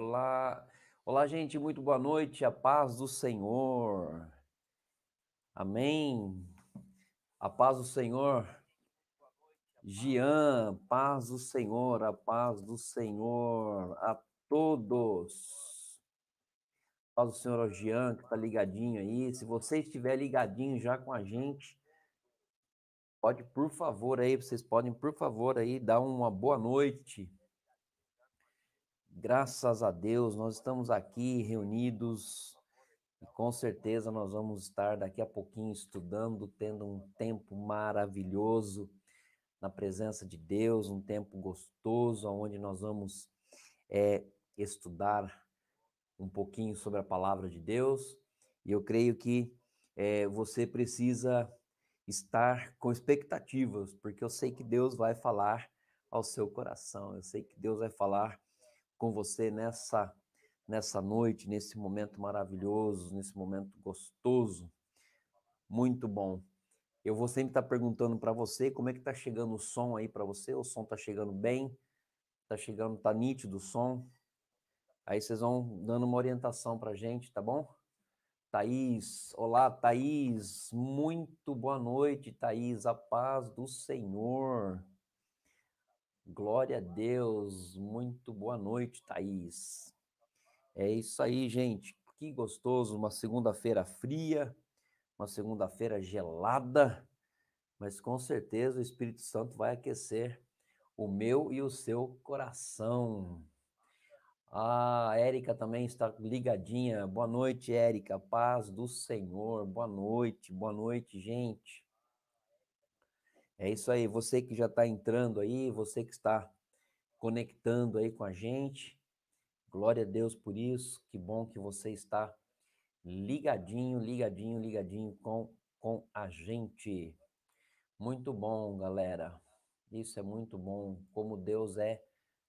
Olá, olá, gente, muito boa noite, a paz do Senhor. Amém. A paz do Senhor. Gian, paz do Senhor, a paz do Senhor a todos. Paz do Senhor ao Gian, que está ligadinho aí. Se você estiver ligadinho já com a gente, pode, por favor, aí, vocês podem, por favor, aí, dar uma boa noite Graças a Deus, nós estamos aqui reunidos e com certeza nós vamos estar daqui a pouquinho estudando, tendo um tempo maravilhoso na presença de Deus, um tempo gostoso, onde nós vamos é, estudar um pouquinho sobre a palavra de Deus. E eu creio que é, você precisa estar com expectativas, porque eu sei que Deus vai falar ao seu coração, eu sei que Deus vai falar com você nessa nessa noite, nesse momento maravilhoso, nesse momento gostoso. Muito bom. Eu vou sempre estar perguntando para você como é que tá chegando o som aí para você. O som tá chegando bem? Tá chegando, tá nítido o som? Aí vocês vão dando uma orientação para gente, tá bom? Thaís, olá Thaís, muito boa noite, Thaís, a paz do Senhor. Glória a Deus. Muito boa noite, Thaís. É isso aí, gente. Que gostoso. Uma segunda-feira fria, uma segunda-feira gelada, mas com certeza o Espírito Santo vai aquecer o meu e o seu coração. A Érica também está ligadinha. Boa noite, Érica. Paz do Senhor. Boa noite, boa noite, gente. É isso aí, você que já está entrando aí, você que está conectando aí com a gente, glória a Deus por isso, que bom que você está ligadinho, ligadinho, ligadinho com, com a gente. Muito bom, galera. Isso é muito bom, como Deus é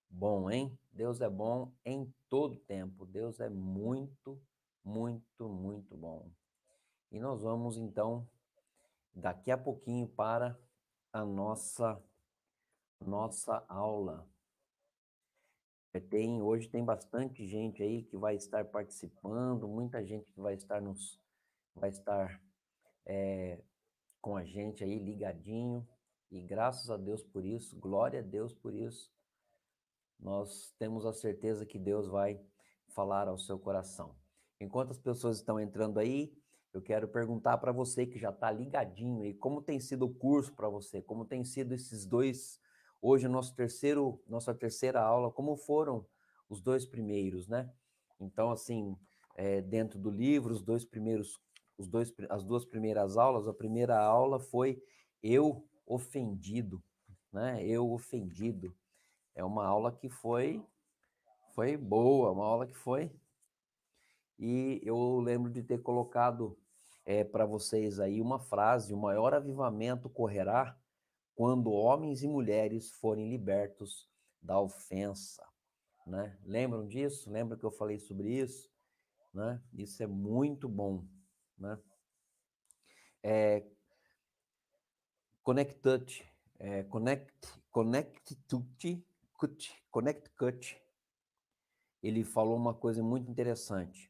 bom, hein? Deus é bom em todo tempo. Deus é muito, muito, muito bom. E nós vamos então daqui a pouquinho para a nossa nossa aula. É, tem hoje tem bastante gente aí que vai estar participando, muita gente que vai estar nos vai estar é, com a gente aí ligadinho e graças a Deus por isso, glória a Deus por isso. Nós temos a certeza que Deus vai falar ao seu coração. Enquanto as pessoas estão entrando aí, eu quero perguntar para você que já está ligadinho aí, como tem sido o curso para você, como tem sido esses dois, hoje nosso terceiro, nossa terceira aula, como foram os dois primeiros, né? Então, assim, é, dentro do livro, os dois primeiros, os dois, as duas primeiras aulas, a primeira aula foi eu ofendido, né? Eu ofendido. É uma aula que foi, foi boa, uma aula que foi e eu lembro de ter colocado é, para vocês aí uma frase: o maior avivamento correrá quando homens e mulheres forem libertos da ofensa. Né? Lembram disso? Lembram que eu falei sobre isso? Né? Isso é muito bom. Né? É, Connectut, é, Connectut, Connect Cut, ele falou uma coisa muito interessante.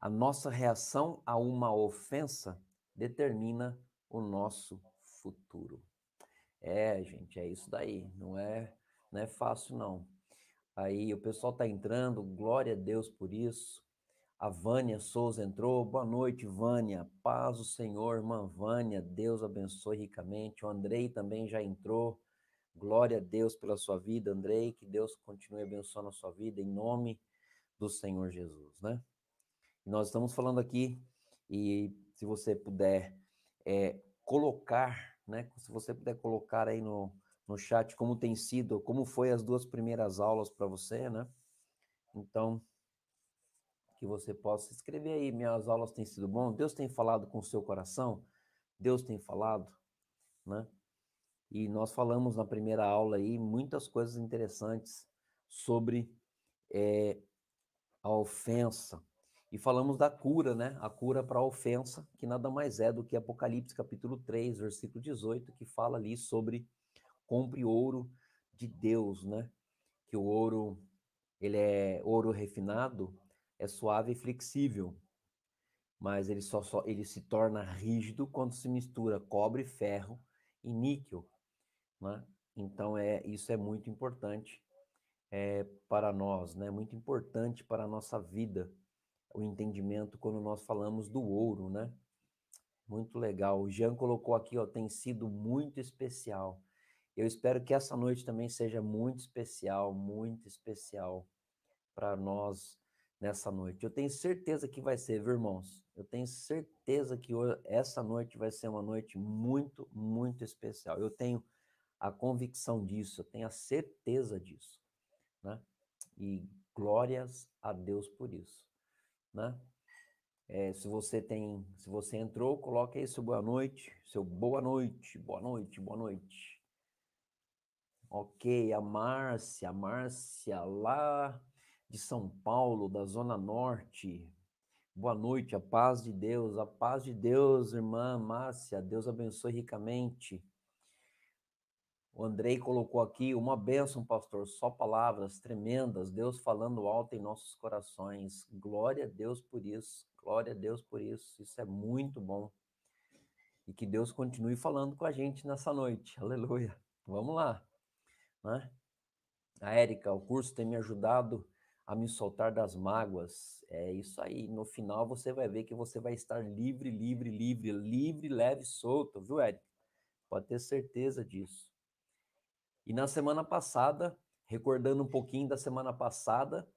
A nossa reação a uma ofensa determina o nosso futuro. É, gente, é isso daí. Não é, não é fácil, não. Aí o pessoal está entrando, glória a Deus por isso. A Vânia Souza entrou. Boa noite, Vânia. Paz o Senhor, irmã Vânia. Deus abençoe ricamente. O Andrei também já entrou. Glória a Deus pela sua vida, Andrei. Que Deus continue abençoando a sua vida em nome do Senhor Jesus, né? Nós estamos falando aqui, e se você puder é, colocar, né? Se você puder colocar aí no, no chat como tem sido, como foi as duas primeiras aulas para você, né? Então, que você possa escrever aí, minhas aulas têm sido bom, Deus tem falado com o seu coração, Deus tem falado, né? E nós falamos na primeira aula aí muitas coisas interessantes sobre é, a ofensa, e falamos da cura, né? A cura para a ofensa, que nada mais é do que Apocalipse capítulo 3, versículo 18, que fala ali sobre compre ouro de Deus, né? Que o ouro ele é ouro refinado, é suave e flexível, mas ele só, só ele se torna rígido quando se mistura cobre, ferro e níquel, né? Então é isso é muito importante é, para nós, né? Muito importante para a nossa vida o entendimento quando nós falamos do ouro, né? Muito legal. O Jean colocou aqui, ó, tem sido muito especial. Eu espero que essa noite também seja muito especial, muito especial para nós nessa noite. Eu tenho certeza que vai ser, viu, irmãos? Eu tenho certeza que essa noite vai ser uma noite muito, muito especial. Eu tenho a convicção disso, eu tenho a certeza disso, né? E glórias a Deus por isso, né? É, se você tem, se você entrou, coloque aí seu boa noite, seu boa noite, boa noite, boa noite. Ok, a Márcia, a Márcia lá de São Paulo, da Zona Norte. Boa noite, a paz de Deus, a paz de Deus, irmã Márcia, Deus abençoe ricamente. O Andrei colocou aqui uma bênção, pastor, só palavras tremendas, Deus falando alto em nossos corações. Glória a Deus por isso. Glória a Deus por isso. Isso é muito bom. E que Deus continue falando com a gente nessa noite. Aleluia. Vamos lá. Né? A Érica, o curso tem me ajudado a me soltar das mágoas. É isso aí. No final você vai ver que você vai estar livre, livre, livre, livre, leve, solto, viu, Érica? Pode ter certeza disso. E na semana passada, recordando um pouquinho da semana passada,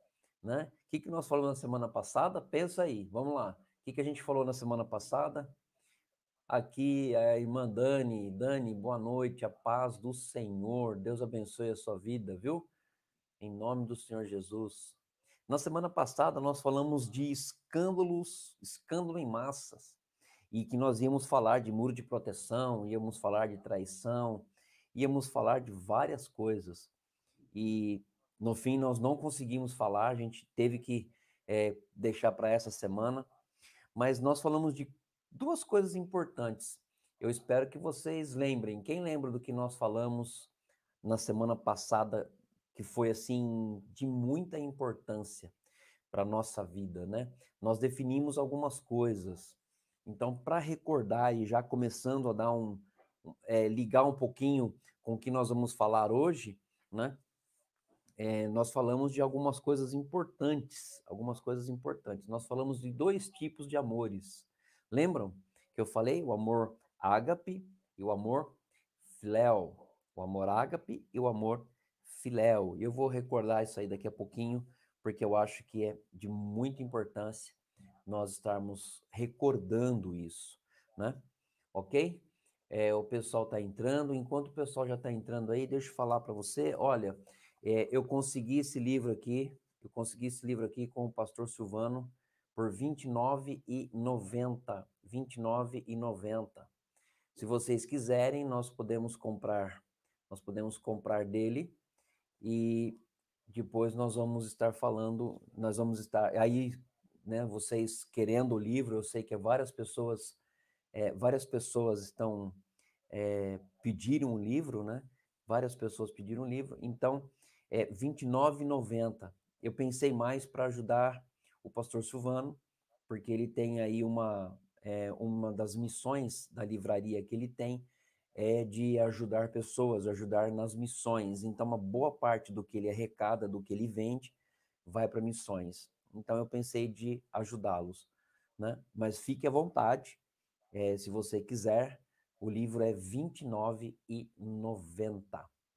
né? O que, que nós falamos na semana passada? Pensa aí, vamos lá. O que, que a gente falou na semana passada? Aqui a irmã Dani. Dani, boa noite, a paz do Senhor. Deus abençoe a sua vida, viu? Em nome do Senhor Jesus. Na semana passada nós falamos de escândalos, escândalo em massas, e que nós íamos falar de muro de proteção, íamos falar de traição, íamos falar de várias coisas. E no fim, nós não conseguimos falar, a gente teve que é, deixar para essa semana, mas nós falamos de duas coisas importantes. Eu espero que vocês lembrem. Quem lembra do que nós falamos na semana passada, que foi assim de muita importância para nossa vida, né? Nós definimos algumas coisas. Então, para recordar e já começando a dar um é, ligar um pouquinho com o que nós vamos falar hoje, né? é, nós falamos de algumas coisas importantes, algumas coisas importantes. Nós falamos de dois tipos de amores. Lembram que eu falei o amor ágape e o amor filéu? O amor ágape e o amor filéu. Eu vou recordar isso aí daqui a pouquinho, porque eu acho que é de muita importância nós estarmos recordando isso, né? Ok? É, o pessoal está entrando. Enquanto o pessoal já está entrando aí, deixa eu falar para você. Olha, é, eu consegui esse livro aqui, eu consegui esse livro aqui com o pastor Silvano por R$ 29,90. R$ 29,90. Se vocês quiserem, nós podemos comprar, nós podemos comprar dele e depois nós vamos estar falando, nós vamos estar aí, né? Vocês querendo o livro, eu sei que várias pessoas, é, várias pessoas estão é, pediram um livro, né? Várias pessoas pediram um livro, então é 29,90. Eu pensei mais para ajudar o pastor Silvano, porque ele tem aí uma, é, uma das missões da livraria que ele tem é de ajudar pessoas, ajudar nas missões. Então, uma boa parte do que ele arrecada, do que ele vende, vai para missões. Então, eu pensei de ajudá-los, né? Mas fique à vontade, é, se você quiser. O livro é R$ 29,90,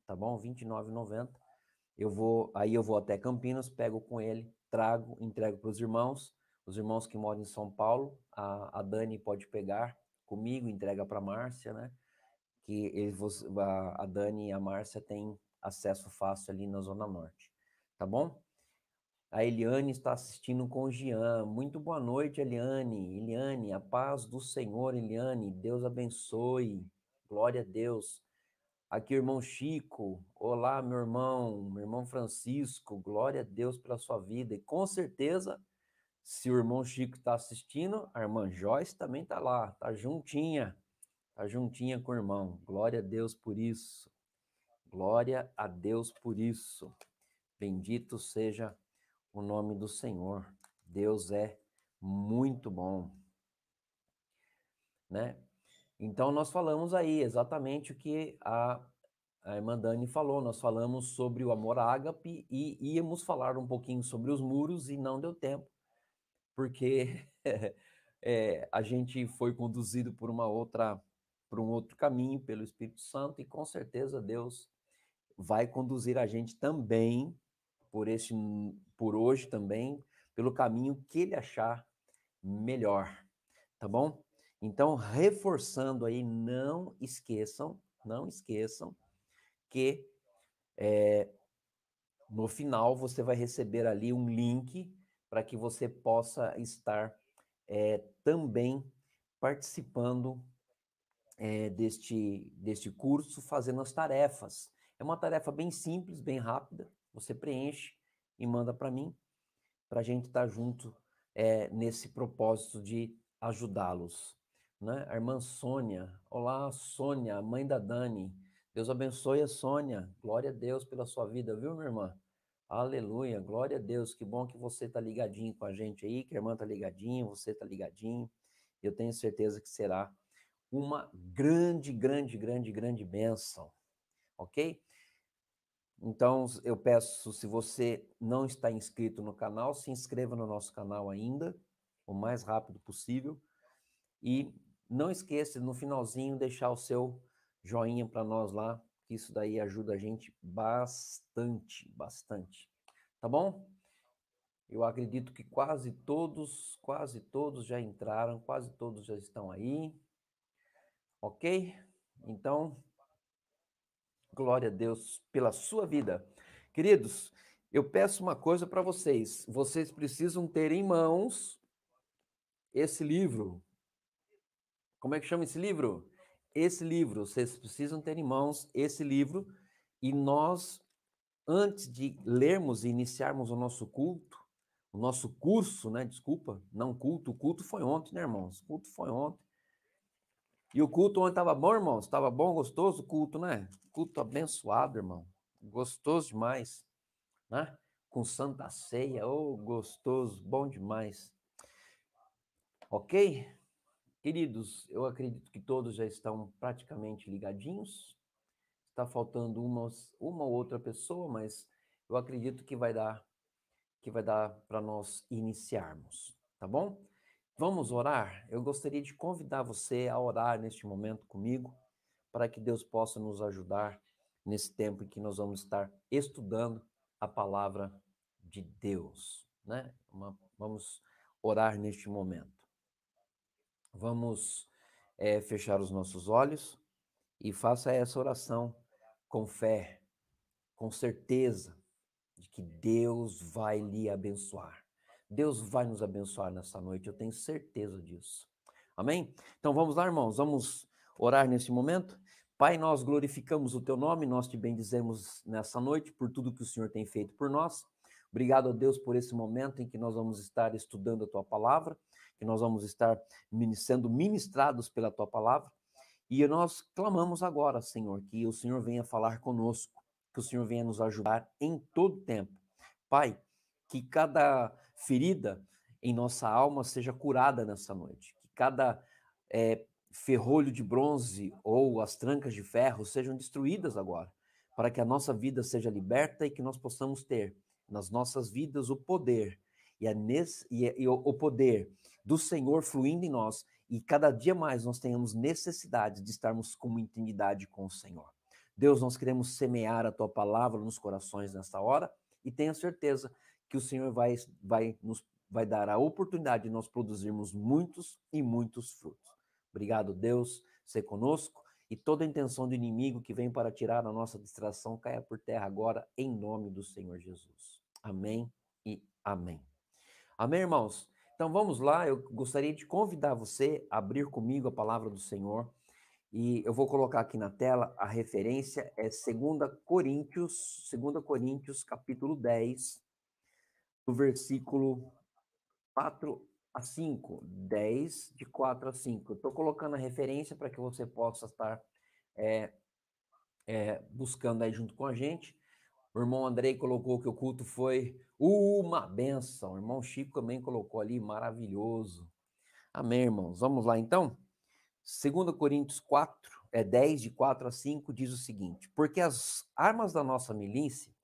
tá bom? R$ 29,90 eu vou, aí eu vou até Campinas, pego com ele, trago, entrego para os irmãos, os irmãos que moram em São Paulo, a, a Dani pode pegar comigo, entrega para a Márcia, né? Que a, a Dani e a Márcia têm acesso fácil ali na Zona Norte, tá bom? A Eliane está assistindo com o Jean. Muito boa noite, Eliane. Eliane, a paz do Senhor, Eliane. Deus abençoe. Glória a Deus. Aqui, irmão Chico. Olá, meu irmão, meu irmão Francisco. Glória a Deus pela sua vida. E com certeza, se o irmão Chico está assistindo, a irmã Joyce também está lá, está juntinha, está juntinha com o irmão. Glória a Deus por isso. Glória a Deus por isso. Bendito seja o nome do Senhor. Deus é muito bom. Né? Então, nós falamos aí exatamente o que a, a irmã Dani falou. Nós falamos sobre o amor ágape e íamos falar um pouquinho sobre os muros e não deu tempo, porque é, a gente foi conduzido por uma outra, por um outro caminho, pelo Espírito Santo, e com certeza Deus vai conduzir a gente também por este, por hoje também, pelo caminho que ele achar melhor, tá bom? Então, reforçando aí, não esqueçam, não esqueçam que é, no final você vai receber ali um link para que você possa estar é, também participando é, deste, deste curso, fazendo as tarefas. É uma tarefa bem simples, bem rápida, você preenche e manda para mim, para a gente estar tá junto é, nesse propósito de ajudá-los né? A irmã Sônia. Olá, Sônia, mãe da Dani. Deus abençoe a Sônia. Glória a Deus pela sua vida, viu, minha irmã? Aleluia, glória a Deus. Que bom que você está ligadinho com a gente aí, que a irmã está ligadinha, você está ligadinho. Eu tenho certeza que será uma grande, grande, grande, grande bênção. Ok? Então, eu peço, se você não está inscrito no canal, se inscreva no nosso canal ainda, o mais rápido possível. E não esqueça, no finalzinho, deixar o seu joinha para nós lá, que isso daí ajuda a gente bastante, bastante. Tá bom? Eu acredito que quase todos, quase todos já entraram, quase todos já estão aí. Ok? Então, glória a Deus pela sua vida. Queridos, eu peço uma coisa para vocês. Vocês precisam ter em mãos esse livro, como é que chama esse livro? Esse livro, vocês precisam ter em mãos esse livro e nós, antes de lermos e iniciarmos o nosso culto, o nosso curso, né? Desculpa, não culto, o culto foi ontem, né, irmãos? O culto foi ontem. E o culto ontem estava bom, irmãos? Estava bom, gostoso o culto, né? Culto abençoado, irmão. Gostoso demais, né? Com santa ceia, oh, gostoso, bom demais. Ok? Queridos, eu acredito que todos já estão praticamente ligadinhos. Está faltando uma, uma ou outra pessoa, mas eu acredito que vai dar que vai dar para nós iniciarmos, tá bom? Vamos orar? Eu gostaria de convidar você a orar neste momento comigo, para que Deus possa nos ajudar nesse tempo em que nós vamos estar estudando a palavra de Deus, né? Uma, vamos orar neste momento. Vamos é, fechar os nossos olhos e faça essa oração com fé, com certeza de que Deus vai lhe abençoar. Deus vai nos abençoar nessa noite, eu tenho certeza disso. Amém? Então vamos lá, irmãos, vamos orar nesse momento. Pai, nós glorificamos o teu nome, nós te bendizemos nessa noite por tudo que o Senhor tem feito por nós. Obrigado a Deus por esse momento em que nós vamos estar estudando a tua palavra que nós vamos estar sendo ministrados pela tua palavra. E nós clamamos agora, Senhor, que o Senhor venha falar conosco, que o Senhor venha nos ajudar em todo tempo. Pai, que cada ferida em nossa alma seja curada nessa noite, que cada é, ferrolho de bronze ou as trancas de ferro sejam destruídas agora, para que a nossa vida seja liberta e que nós possamos ter nas nossas vidas o poder e, a nesse, e, e o, o poder do Senhor fluindo em nós e cada dia mais nós tenhamos necessidade de estarmos com intimidade com o Senhor. Deus, nós queremos semear a tua palavra nos corações nesta hora e tenha certeza que o Senhor vai, vai nos vai dar a oportunidade de nós produzirmos muitos e muitos frutos. Obrigado, Deus, ser conosco e toda intenção do inimigo que vem para tirar a nossa distração caia por terra agora, em nome do Senhor Jesus. Amém e amém. Amém, irmãos? Então vamos lá, eu gostaria de convidar você a abrir comigo a palavra do Senhor. E eu vou colocar aqui na tela a referência é 2 Coríntios, 2 Coríntios, capítulo 10, do versículo 4 a 5, 10 de 4 a 5. Eu estou colocando a referência para que você possa estar é, é, buscando aí junto com a gente. O irmão Andrei colocou que o culto foi uma benção. O irmão Chico também colocou ali, maravilhoso. Amém, irmãos. Vamos lá então? 2 Coríntios 4, é 10, de 4 a 5, diz o seguinte: Porque as armas da nossa milícia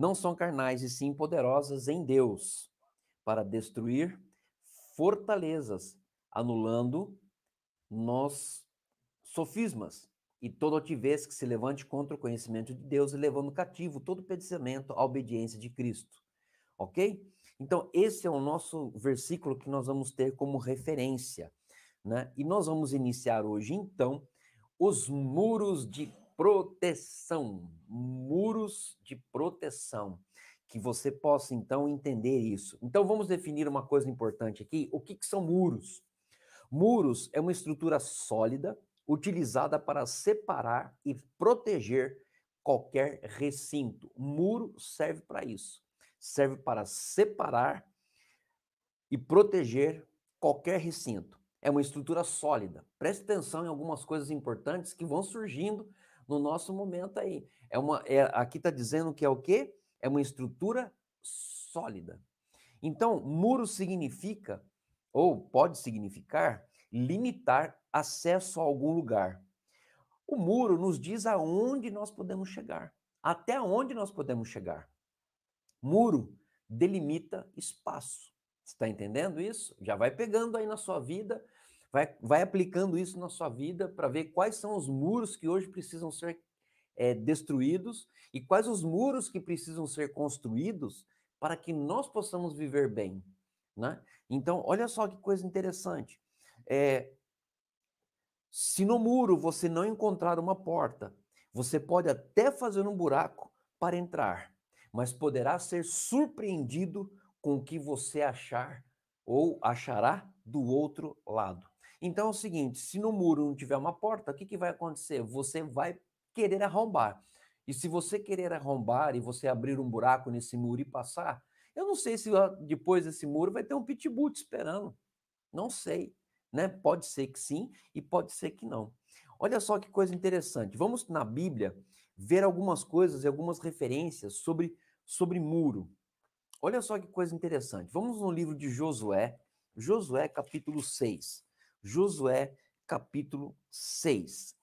não são carnais, e sim poderosas em Deus, para destruir fortalezas, anulando nos sofismas e toda altivez que se levante contra o conhecimento de Deus e levando cativo todo pensamento à obediência de Cristo. Ok? Então, esse é o nosso versículo que nós vamos ter como referência. Né? E nós vamos iniciar hoje, então, os muros de proteção. Muros de proteção. Que você possa, então, entender isso. Então, vamos definir uma coisa importante aqui: o que, que são muros? Muros é uma estrutura sólida utilizada para separar e proteger qualquer recinto. Muro serve para isso. Serve para separar e proteger qualquer recinto. É uma estrutura sólida. Preste atenção em algumas coisas importantes que vão surgindo no nosso momento aí. É uma, é, aqui está dizendo que é o quê? É uma estrutura sólida. Então, muro significa, ou pode significar, limitar acesso a algum lugar. O muro nos diz aonde nós podemos chegar, até onde nós podemos chegar. Muro delimita espaço. Está entendendo isso? Já vai pegando aí na sua vida, vai, vai aplicando isso na sua vida para ver quais são os muros que hoje precisam ser é, destruídos e quais os muros que precisam ser construídos para que nós possamos viver bem. Né? Então, olha só que coisa interessante. É, se no muro você não encontrar uma porta, você pode até fazer um buraco para entrar, mas poderá ser surpreendido com o que você achar ou achará do outro lado. Então é o seguinte: se no muro não tiver uma porta, o que, que vai acontecer? Você vai querer arrombar. E se você querer arrombar e você abrir um buraco nesse muro e passar, eu não sei se depois desse muro vai ter um pitbull te esperando. Não sei. Né? Pode ser que sim e pode ser que não. Olha só que coisa interessante. Vamos na Bíblia ver algumas coisas e algumas referências sobre, sobre muro. Olha só que coisa interessante. Vamos no livro de Josué, Josué capítulo 6. Josué capítulo 6.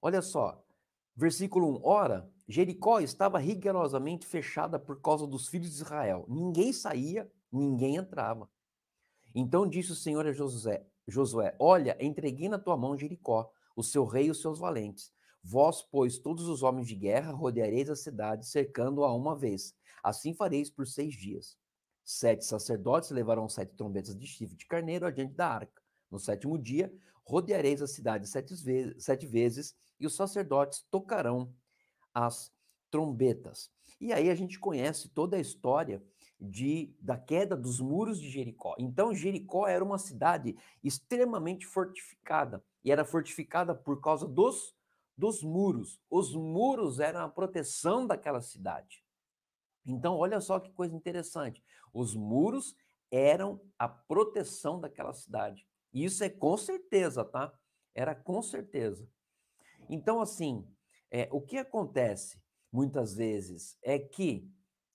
Olha só, versículo 1. Ora, Jericó estava rigorosamente fechada por causa dos filhos de Israel. Ninguém saía, ninguém entrava. Então disse o Senhor a Josué: Josué: Olha, entreguei na tua mão Jericó, o seu rei e os seus valentes. Vós, pois, todos os homens de guerra, rodeareis a cidade, cercando-a uma vez. Assim fareis por seis dias. Sete sacerdotes levarão sete trombetas de chifre de carneiro adiante da arca. No sétimo dia, rodeareis a cidade sete vezes, sete vezes e os sacerdotes tocarão as trombetas. E aí a gente conhece toda a história de, da queda dos muros de Jericó. Então, Jericó era uma cidade extremamente fortificada, e era fortificada por causa dos, dos muros. Os muros eram a proteção daquela cidade. Então, olha só que coisa interessante. Os muros eram a proteção daquela cidade. Isso é com certeza, tá? Era com certeza. Então, assim, é, o que acontece muitas vezes é que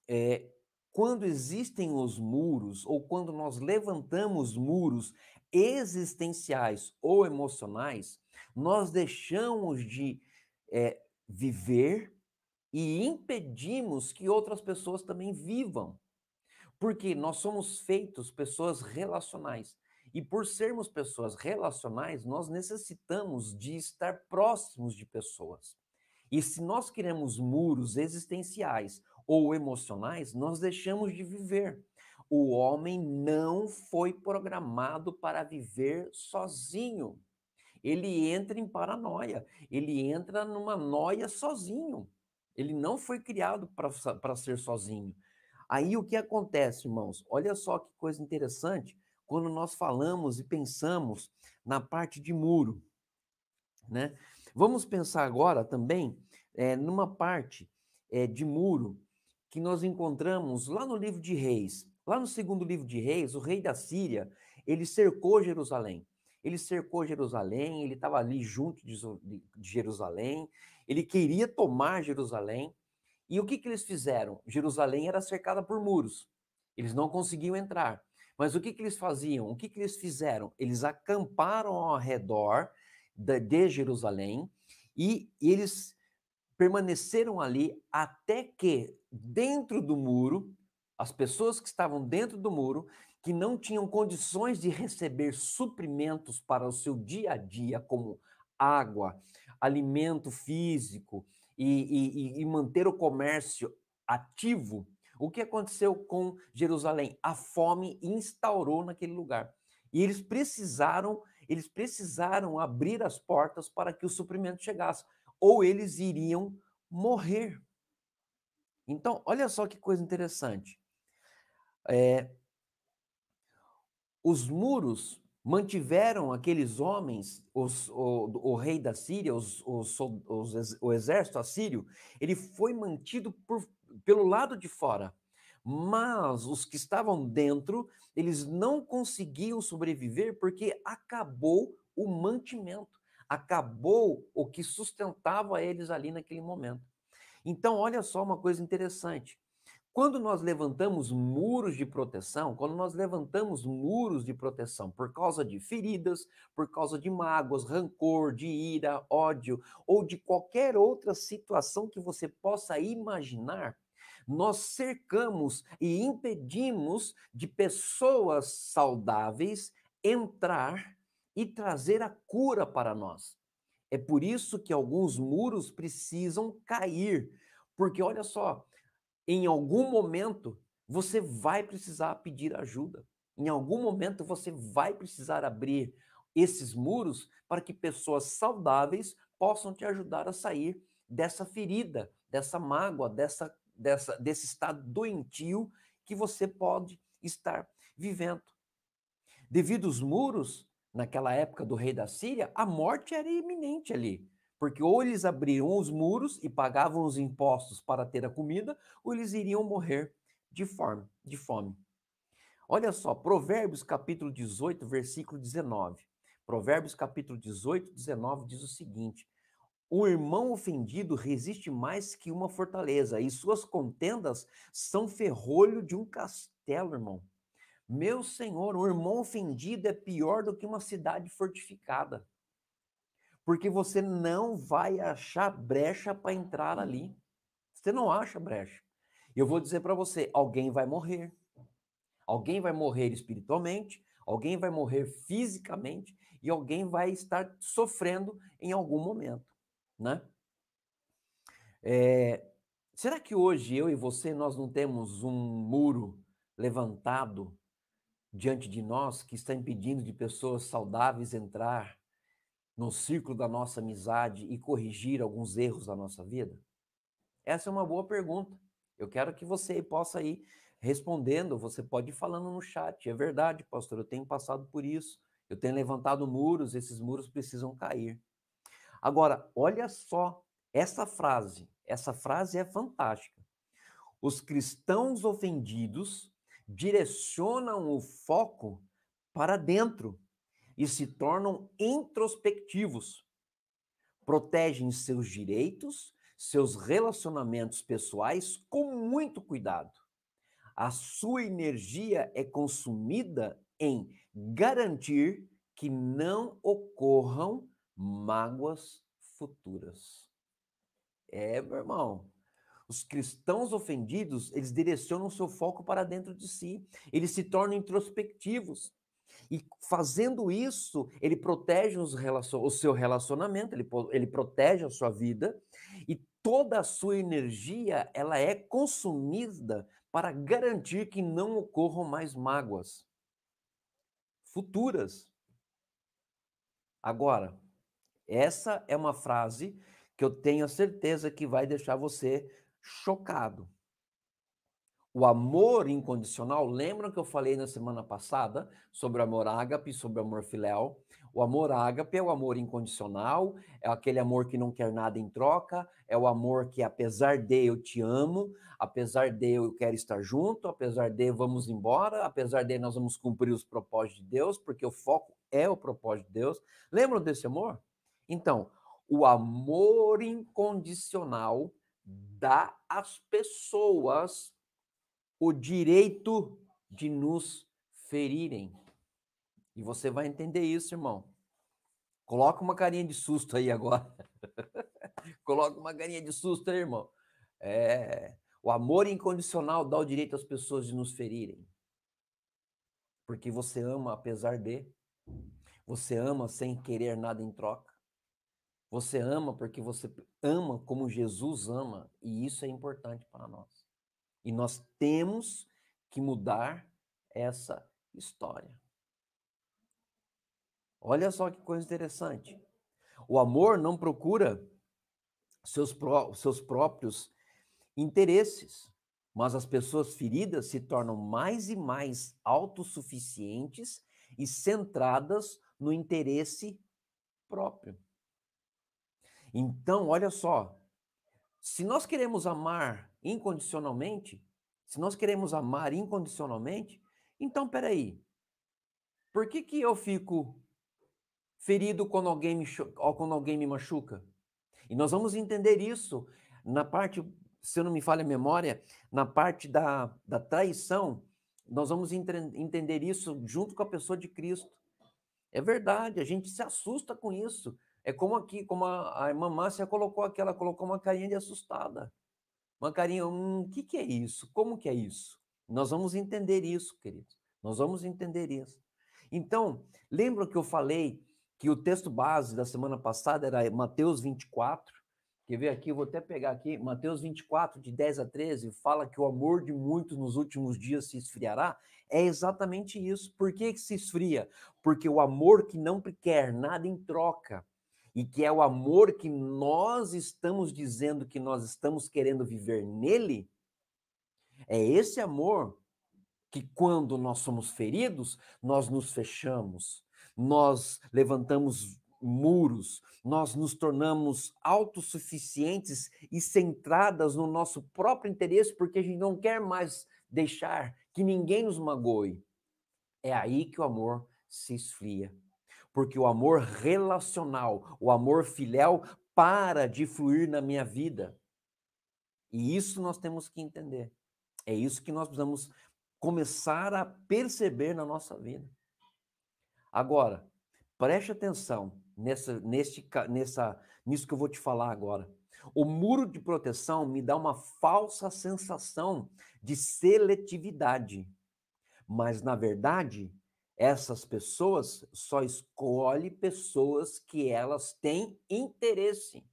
é, quando existem os muros, ou quando nós levantamos muros existenciais ou emocionais, nós deixamos de é, viver e impedimos que outras pessoas também vivam. Porque nós somos feitos pessoas relacionais. E por sermos pessoas relacionais, nós necessitamos de estar próximos de pessoas. E se nós queremos muros existenciais ou emocionais, nós deixamos de viver. O homem não foi programado para viver sozinho. Ele entra em paranoia, ele entra numa noia sozinho. Ele não foi criado para ser sozinho. Aí o que acontece, irmãos? Olha só que coisa interessante quando nós falamos e pensamos na parte de muro, né? Vamos pensar agora também é, numa parte é, de muro que nós encontramos lá no livro de Reis. Lá no segundo livro de Reis, o rei da Síria, ele cercou Jerusalém. Ele cercou Jerusalém, ele estava ali junto de Jerusalém, ele queria tomar Jerusalém. E o que, que eles fizeram? Jerusalém era cercada por muros. Eles não conseguiam entrar. Mas o que, que eles faziam? O que, que eles fizeram? Eles acamparam ao redor de Jerusalém e eles permaneceram ali até que, dentro do muro, as pessoas que estavam dentro do muro, que não tinham condições de receber suprimentos para o seu dia a dia, como água, alimento físico e, e, e manter o comércio ativo, o que aconteceu com Jerusalém? A fome instaurou naquele lugar. E eles precisaram, eles precisaram abrir as portas para que o suprimento chegasse, ou eles iriam morrer. Então, olha só que coisa interessante. É, os muros mantiveram aqueles homens, os, o, o, rei da Síria, os, os, o exército assírio, ele foi mantido por pelo lado de fora. Mas os que estavam dentro, eles não conseguiam sobreviver porque acabou o mantimento, acabou o que sustentava eles ali naquele momento. Então, olha só uma coisa interessante. Quando nós levantamos muros de proteção, quando nós levantamos muros de proteção por causa de feridas, por causa de mágoas, rancor, de ira, ódio ou de qualquer outra situação que você possa imaginar, nós cercamos e impedimos de pessoas saudáveis entrar e trazer a cura para nós. É por isso que alguns muros precisam cair, porque olha só, em algum momento você vai precisar pedir ajuda. Em algum momento você vai precisar abrir esses muros para que pessoas saudáveis possam te ajudar a sair dessa ferida, dessa mágoa, dessa dessa, desse estado doentio que você pode estar vivendo. Devido aos muros, naquela época do rei da Síria, a morte era iminente ali. Porque ou eles abriam os muros e pagavam os impostos para ter a comida, ou eles iriam morrer de fome. De fome. Olha só, Provérbios capítulo 18, versículo 19. Provérbios capítulo 18, 19 diz o seguinte: o irmão ofendido resiste mais que uma fortaleza, e suas contendas são ferrolho de um castelo, irmão. Meu Senhor, o irmão ofendido é pior do que uma cidade fortificada. Porque você não vai achar brecha para entrar ali. Você não acha brecha. Eu vou dizer para você: alguém vai morrer. Alguém vai morrer espiritualmente, alguém vai morrer fisicamente e alguém vai estar sofrendo em algum momento né? É, será que hoje eu e você nós não temos um muro levantado diante de nós que está impedindo de pessoas saudáveis entrar no círculo da nossa amizade e corrigir alguns erros da nossa vida? Essa é uma boa pergunta. Eu quero que você possa ir respondendo, você pode ir falando no chat. É verdade, pastor, eu tenho passado por isso. Eu tenho levantado muros, esses muros precisam cair. Agora, olha só essa frase. Essa frase é fantástica. Os cristãos ofendidos direcionam o foco para dentro e se tornam introspectivos. Protegem seus direitos, seus relacionamentos pessoais com muito cuidado. A sua energia é consumida em garantir que não ocorram mágoas futuras. É, meu irmão. Os cristãos ofendidos, eles direcionam seu foco para dentro de si. Eles se tornam introspectivos. E fazendo isso, ele protege os o seu relacionamento, ele, ele protege a sua vida e toda a sua energia ela é consumida para garantir que não ocorram mais mágoas futuras. Agora, essa é uma frase que eu tenho a certeza que vai deixar você chocado. O amor incondicional, lembram que eu falei na semana passada sobre o amor ágape, sobre o amor filéu? O amor ágape é o amor incondicional, é aquele amor que não quer nada em troca, é o amor que apesar de eu te amo, apesar de eu quero estar junto, apesar de vamos embora, apesar de nós vamos cumprir os propósitos de Deus, porque o foco é o propósito de Deus. Lembram desse amor? Então, o amor incondicional dá às pessoas o direito de nos ferirem. E você vai entender isso, irmão. Coloca uma carinha de susto aí agora. Coloca uma carinha de susto aí, irmão. É, o amor incondicional dá o direito às pessoas de nos ferirem. Porque você ama apesar de. Você ama sem querer nada em troca. Você ama porque você ama como Jesus ama. E isso é importante para nós. E nós temos que mudar essa história. Olha só que coisa interessante. O amor não procura seus, pró seus próprios interesses, mas as pessoas feridas se tornam mais e mais autossuficientes e centradas no interesse próprio. Então, olha só, se nós queremos amar incondicionalmente, se nós queremos amar incondicionalmente, então peraí, por que, que eu fico ferido quando alguém, me, quando alguém me machuca? E nós vamos entender isso na parte, se eu não me falha a memória, na parte da, da traição, nós vamos entender isso junto com a pessoa de Cristo. É verdade, a gente se assusta com isso. É como aqui, como a, a irmã Márcia colocou aqui, ela colocou uma carinha de assustada. Uma carinha, hum, o que, que é isso? Como que é isso? Nós vamos entender isso, queridos. Nós vamos entender isso. Então, lembra que eu falei que o texto base da semana passada era Mateus 24? Quer ver aqui? Eu vou até pegar aqui. Mateus 24, de 10 a 13, fala que o amor de muitos nos últimos dias se esfriará. É exatamente isso. Por que, que se esfria? Porque o amor que não quer nada em troca, e que é o amor que nós estamos dizendo que nós estamos querendo viver nele, é esse amor que, quando nós somos feridos, nós nos fechamos, nós levantamos muros, nós nos tornamos autossuficientes e centradas no nosso próprio interesse, porque a gente não quer mais deixar que ninguém nos magoe. É aí que o amor se esfria porque o amor relacional, o amor filial, para de fluir na minha vida. E isso nós temos que entender. É isso que nós precisamos começar a perceber na nossa vida. Agora, preste atenção nessa, neste, nessa, nisso que eu vou te falar agora. O muro de proteção me dá uma falsa sensação de seletividade, mas na verdade essas pessoas só escolhe pessoas que elas têm interesse.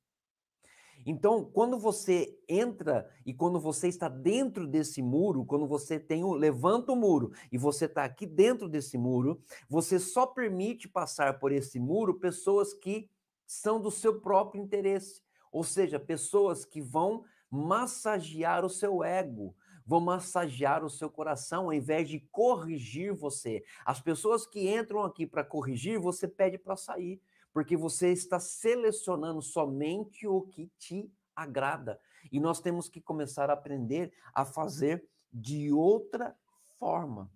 Então, quando você entra e quando você está dentro desse muro, quando você tem o levanta o muro e você está aqui dentro desse muro, você só permite passar por esse muro pessoas que são do seu próprio interesse, ou seja, pessoas que vão massagear o seu ego, vão massagear o seu coração ao invés de corrigir você. As pessoas que entram aqui para corrigir, você pede para sair, porque você está selecionando somente o que te agrada. E nós temos que começar a aprender a fazer de outra forma.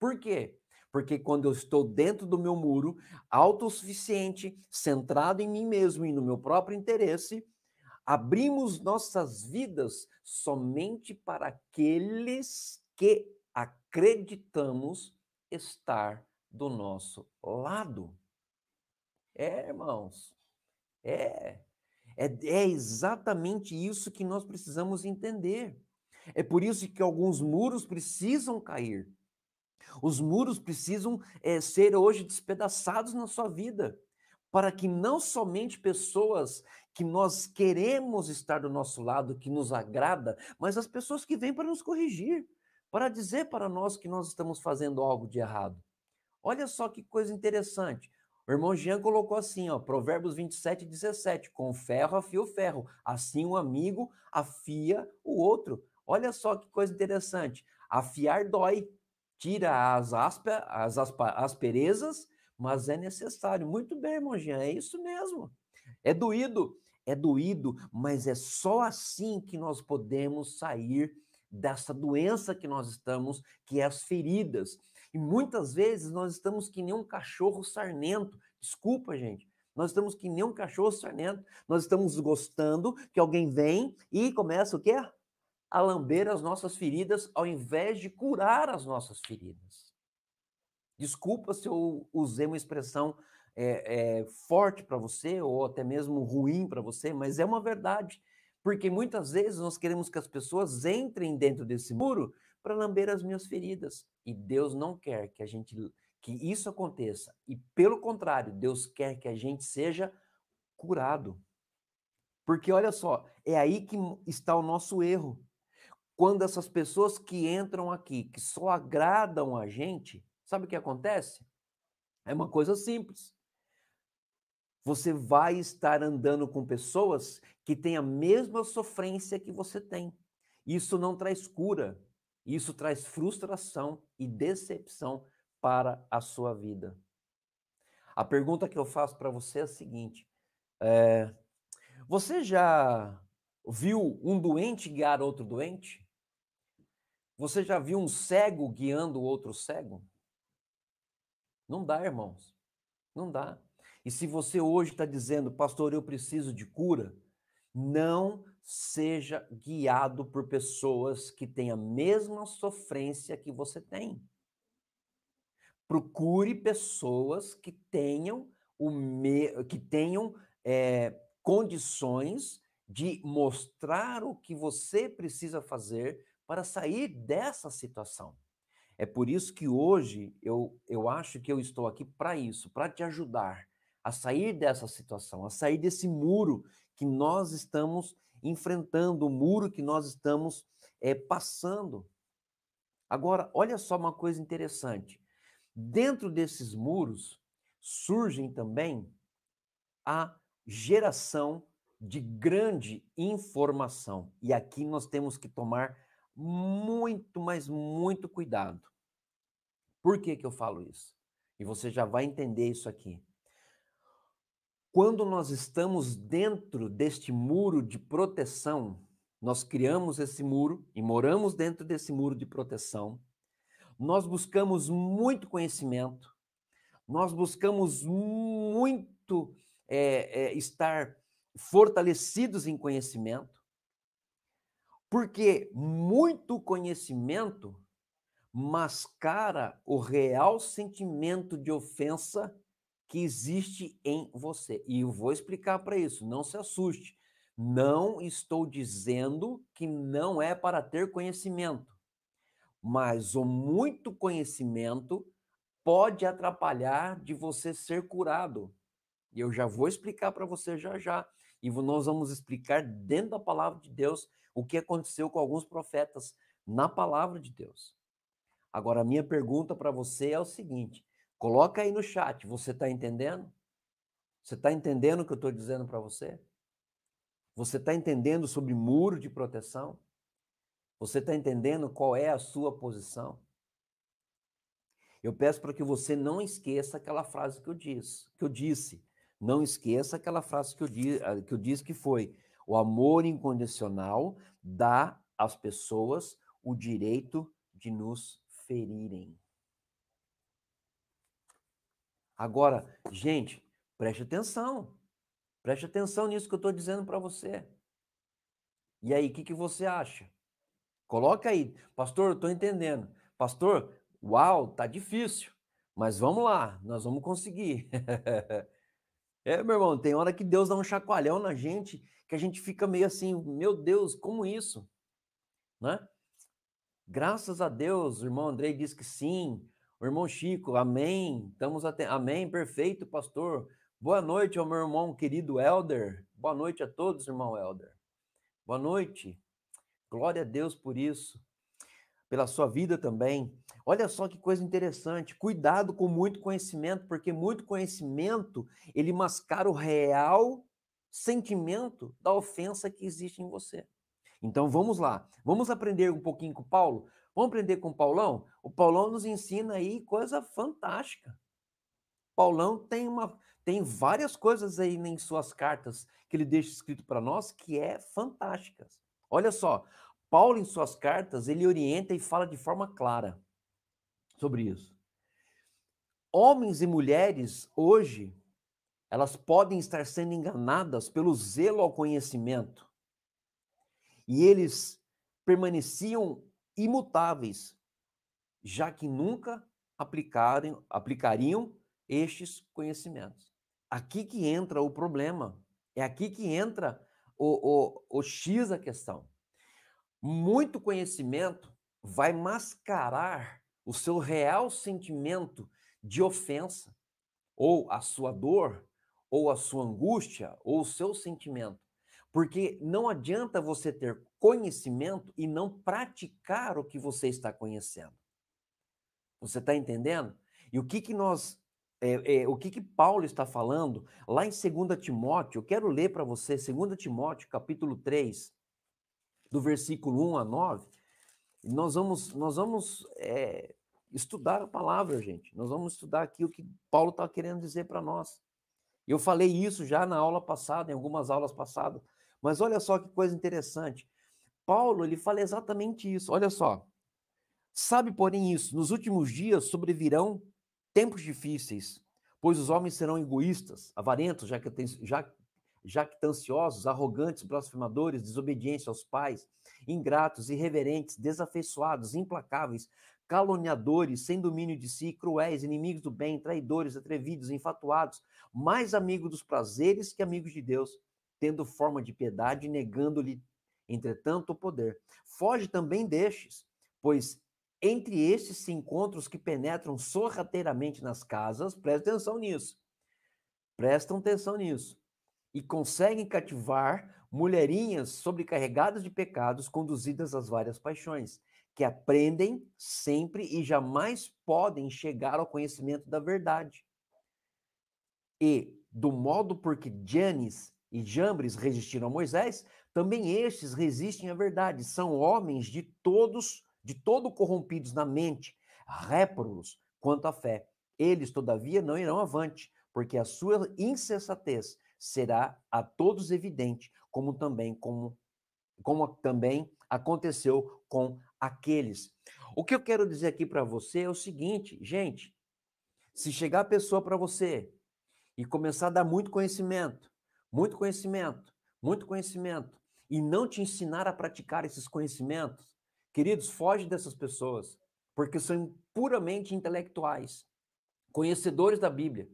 Por quê? Porque quando eu estou dentro do meu muro, autossuficiente, centrado em mim mesmo e no meu próprio interesse, abrimos nossas vidas somente para aqueles que acreditamos estar do nosso lado. É, irmãos, é, é, é exatamente isso que nós precisamos entender. É por isso que alguns muros precisam cair. Os muros precisam é, ser hoje despedaçados na sua vida, para que não somente pessoas que nós queremos estar do nosso lado, que nos agrada, mas as pessoas que vêm para nos corrigir, para dizer para nós que nós estamos fazendo algo de errado. Olha só que coisa interessante. O irmão Jean colocou assim, ó, Provérbios 27, 17, com ferro afia o ferro, assim um amigo afia o outro. Olha só que coisa interessante. Afiar dói, tira as, aspa, as aspa, asperezas, mas é necessário. Muito bem, irmão Jean, é isso mesmo. É doído, é doído, mas é só assim que nós podemos sair dessa doença que nós estamos, que é as feridas. E muitas vezes nós estamos que nem um cachorro sarnento. Desculpa, gente, Nós estamos que nem um cachorro sarnento. Nós estamos gostando que alguém vem e começa o quê? A lamber as nossas feridas ao invés de curar as nossas feridas. Desculpa se eu usei uma expressão é, é, forte para você ou até mesmo ruim para você, mas é uma verdade. Porque muitas vezes nós queremos que as pessoas entrem dentro desse muro para lamber as minhas feridas. E Deus não quer que a gente que isso aconteça. E pelo contrário, Deus quer que a gente seja curado. Porque olha só, é aí que está o nosso erro. Quando essas pessoas que entram aqui, que só agradam a gente, sabe o que acontece? É uma coisa simples. Você vai estar andando com pessoas que têm a mesma sofrência que você tem. Isso não traz cura, isso traz frustração e decepção para a sua vida. A pergunta que eu faço para você é a seguinte: é, você já viu um doente guiar outro doente? Você já viu um cego guiando outro cego? Não dá, irmãos. Não dá. E se você hoje está dizendo, pastor, eu preciso de cura, não seja guiado por pessoas que têm a mesma sofrência que você tem. Procure pessoas que tenham o me... que tenham é, condições de mostrar o que você precisa fazer para sair dessa situação. É por isso que hoje eu, eu acho que eu estou aqui para isso, para te ajudar a sair dessa situação, a sair desse muro que nós estamos enfrentando, o muro que nós estamos é, passando. Agora, olha só uma coisa interessante. Dentro desses muros surgem também a geração de grande informação. E aqui nós temos que tomar muito, mas muito cuidado. Por que, que eu falo isso? E você já vai entender isso aqui. Quando nós estamos dentro deste muro de proteção, nós criamos esse muro e moramos dentro desse muro de proteção nós buscamos muito conhecimento, nós buscamos muito é, é, estar fortalecidos em conhecimento, porque muito conhecimento mascara o real sentimento de ofensa que existe em você. E eu vou explicar para isso, não se assuste. Não estou dizendo que não é para ter conhecimento mas o muito conhecimento pode atrapalhar de você ser curado. E eu já vou explicar para você já já. E nós vamos explicar dentro da palavra de Deus o que aconteceu com alguns profetas na palavra de Deus. Agora, a minha pergunta para você é o seguinte: coloca aí no chat, você está entendendo? Você está entendendo o que eu estou dizendo para você? Você está entendendo sobre muro de proteção? Você está entendendo qual é a sua posição? Eu peço para que você não esqueça aquela frase que eu disse, que eu disse. Não esqueça aquela frase que eu, ah, que eu disse que foi: o amor incondicional dá às pessoas o direito de nos ferirem. Agora, gente, preste atenção. Preste atenção nisso que eu estou dizendo para você. E aí, o que, que você acha? Coloca aí, pastor, eu estou entendendo. Pastor, uau, tá difícil, mas vamos lá, nós vamos conseguir. é, meu irmão, tem hora que Deus dá um chacoalhão na gente, que a gente fica meio assim, meu Deus, como isso? Né? Graças a Deus, o irmão Andrei diz que sim. O irmão Chico, amém. Estamos até amém, perfeito, pastor. Boa noite ao meu irmão querido Elder. Boa noite a todos, irmão Elder. Boa noite. Glória a Deus por isso, pela sua vida também. Olha só que coisa interessante. Cuidado com muito conhecimento, porque muito conhecimento ele mascara o real sentimento da ofensa que existe em você. Então vamos lá, vamos aprender um pouquinho com Paulo. Vamos aprender com o Paulão? O Paulão nos ensina aí coisa fantástica. Paulão tem uma tem várias coisas aí em suas cartas que ele deixa escrito para nós que é fantásticas. Olha só, Paulo em suas cartas, ele orienta e fala de forma clara sobre isso. Homens e mulheres hoje elas podem estar sendo enganadas pelo zelo ao conhecimento. E eles permaneciam imutáveis, já que nunca aplicarem, aplicariam estes conhecimentos. Aqui que entra o problema. É aqui que entra o, o, o X da questão. Muito conhecimento vai mascarar o seu real sentimento de ofensa, ou a sua dor, ou a sua angústia, ou o seu sentimento. Porque não adianta você ter conhecimento e não praticar o que você está conhecendo. Você está entendendo? E o que, que nós. É, é, o que, que Paulo está falando lá em 2 Timóteo? Eu quero ler para você, 2 Timóteo, capítulo 3, do versículo 1 a 9. Nós vamos, nós vamos é, estudar a palavra, gente. Nós vamos estudar aqui o que Paulo está querendo dizer para nós. Eu falei isso já na aula passada, em algumas aulas passadas. Mas olha só que coisa interessante. Paulo, ele fala exatamente isso. Olha só. Sabe, porém, isso: nos últimos dias sobrevirão tempos difíceis, pois os homens serão egoístas, avarentos, jactanciosos, arrogantes, blasfemadores, desobedientes aos pais, ingratos, irreverentes, desafeiçoados, implacáveis, caluniadores, sem domínio de si, cruéis, inimigos do bem, traidores, atrevidos, infatuados, mais amigos dos prazeres que amigos de Deus, tendo forma de piedade, negando-lhe, entretanto, o poder. Foge também destes, pois entre estes se encontram os que penetram sorrateiramente nas casas, presta atenção nisso. Prestam atenção nisso. E conseguem cativar mulherinhas sobrecarregadas de pecados, conduzidas às várias paixões, que aprendem sempre e jamais podem chegar ao conhecimento da verdade. E, do modo por que Janes e Jambres resistiram a Moisés, também estes resistem à verdade. São homens de todos de todo corrompidos na mente, réprolos quanto à fé. Eles, todavia, não irão avante, porque a sua insensatez será a todos evidente, como também como, como também aconteceu com aqueles. O que eu quero dizer aqui para você é o seguinte, gente, se chegar a pessoa para você e começar a dar muito conhecimento, muito conhecimento, muito conhecimento, e não te ensinar a praticar esses conhecimentos, Queridos, foge dessas pessoas, porque são puramente intelectuais, conhecedores da Bíblia,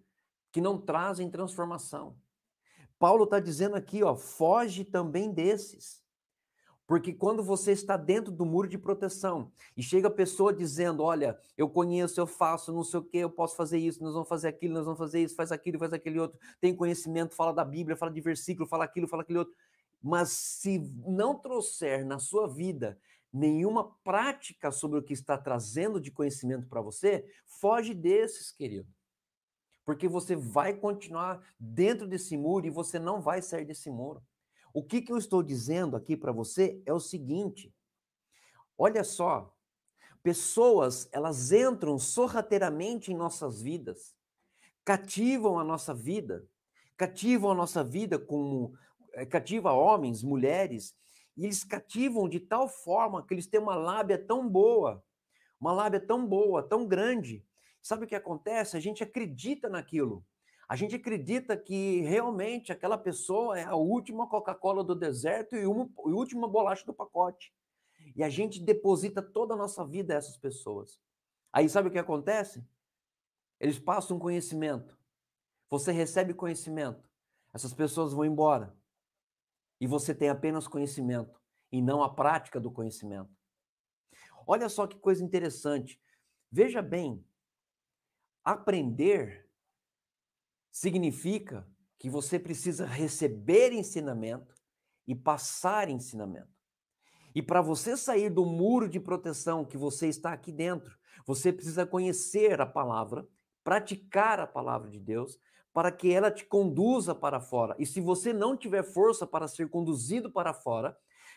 que não trazem transformação. Paulo está dizendo aqui, ó, foge também desses. Porque quando você está dentro do muro de proteção e chega a pessoa dizendo: Olha, eu conheço, eu faço, não sei o que, eu posso fazer isso, nós vamos fazer aquilo, nós vamos fazer isso, faz aquilo, faz aquele outro, tem conhecimento, fala da Bíblia, fala de versículo, fala aquilo, fala aquele outro. Mas se não trouxer na sua vida nenhuma prática sobre o que está trazendo de conhecimento para você, foge desses, querido. Porque você vai continuar dentro desse muro e você não vai sair desse muro. O que, que eu estou dizendo aqui para você é o seguinte: olha só, pessoas elas entram sorrateiramente em nossas vidas, cativam a nossa vida, cativam a nossa vida como eh, cativa homens, mulheres, e eles cativam de tal forma que eles têm uma lábia tão boa, uma lábia tão boa, tão grande. Sabe o que acontece? A gente acredita naquilo. A gente acredita que realmente aquela pessoa é a última Coca-Cola do deserto e, a última bolacha do pacote. E a gente deposita toda a nossa vida a essas pessoas. Aí sabe o que acontece? Eles passam conhecimento. Você recebe conhecimento. Essas pessoas vão embora e você tem apenas conhecimento e não a prática do conhecimento. Olha só que coisa interessante. Veja bem, aprender significa que você precisa receber ensinamento e passar ensinamento. E para você sair do muro de proteção que você está aqui dentro, você precisa conhecer a palavra, praticar a palavra de Deus para que ela te conduza para fora. E se você não tiver força para ser conduzido para fora,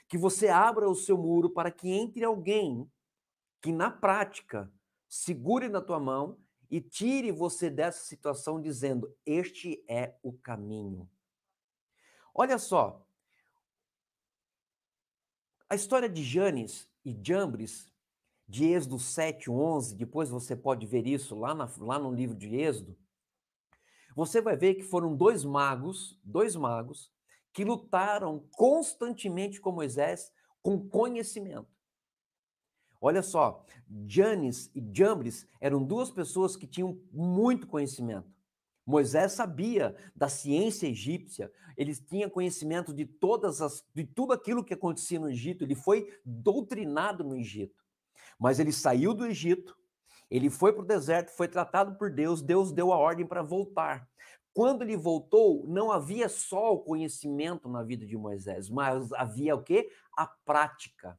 que você abra o seu muro para que entre alguém que na prática segure na tua mão e tire você dessa situação dizendo: "Este é o caminho". Olha só. A história de Janes e Jambres, de Êxodo 7, 11, depois você pode ver isso lá, na, lá no livro de Êxodo, você vai ver que foram dois magos, dois magos, que lutaram constantemente com Moisés com conhecimento. Olha só, Janes e Jambres eram duas pessoas que tinham muito conhecimento. Moisés sabia da ciência egípcia, ele tinha conhecimento de todas as de tudo aquilo que acontecia no Egito, ele foi doutrinado no Egito. Mas ele saiu do Egito, ele foi para o deserto, foi tratado por Deus, Deus deu a ordem para voltar. Quando ele voltou, não havia só o conhecimento na vida de Moisés, mas havia o quê? A prática.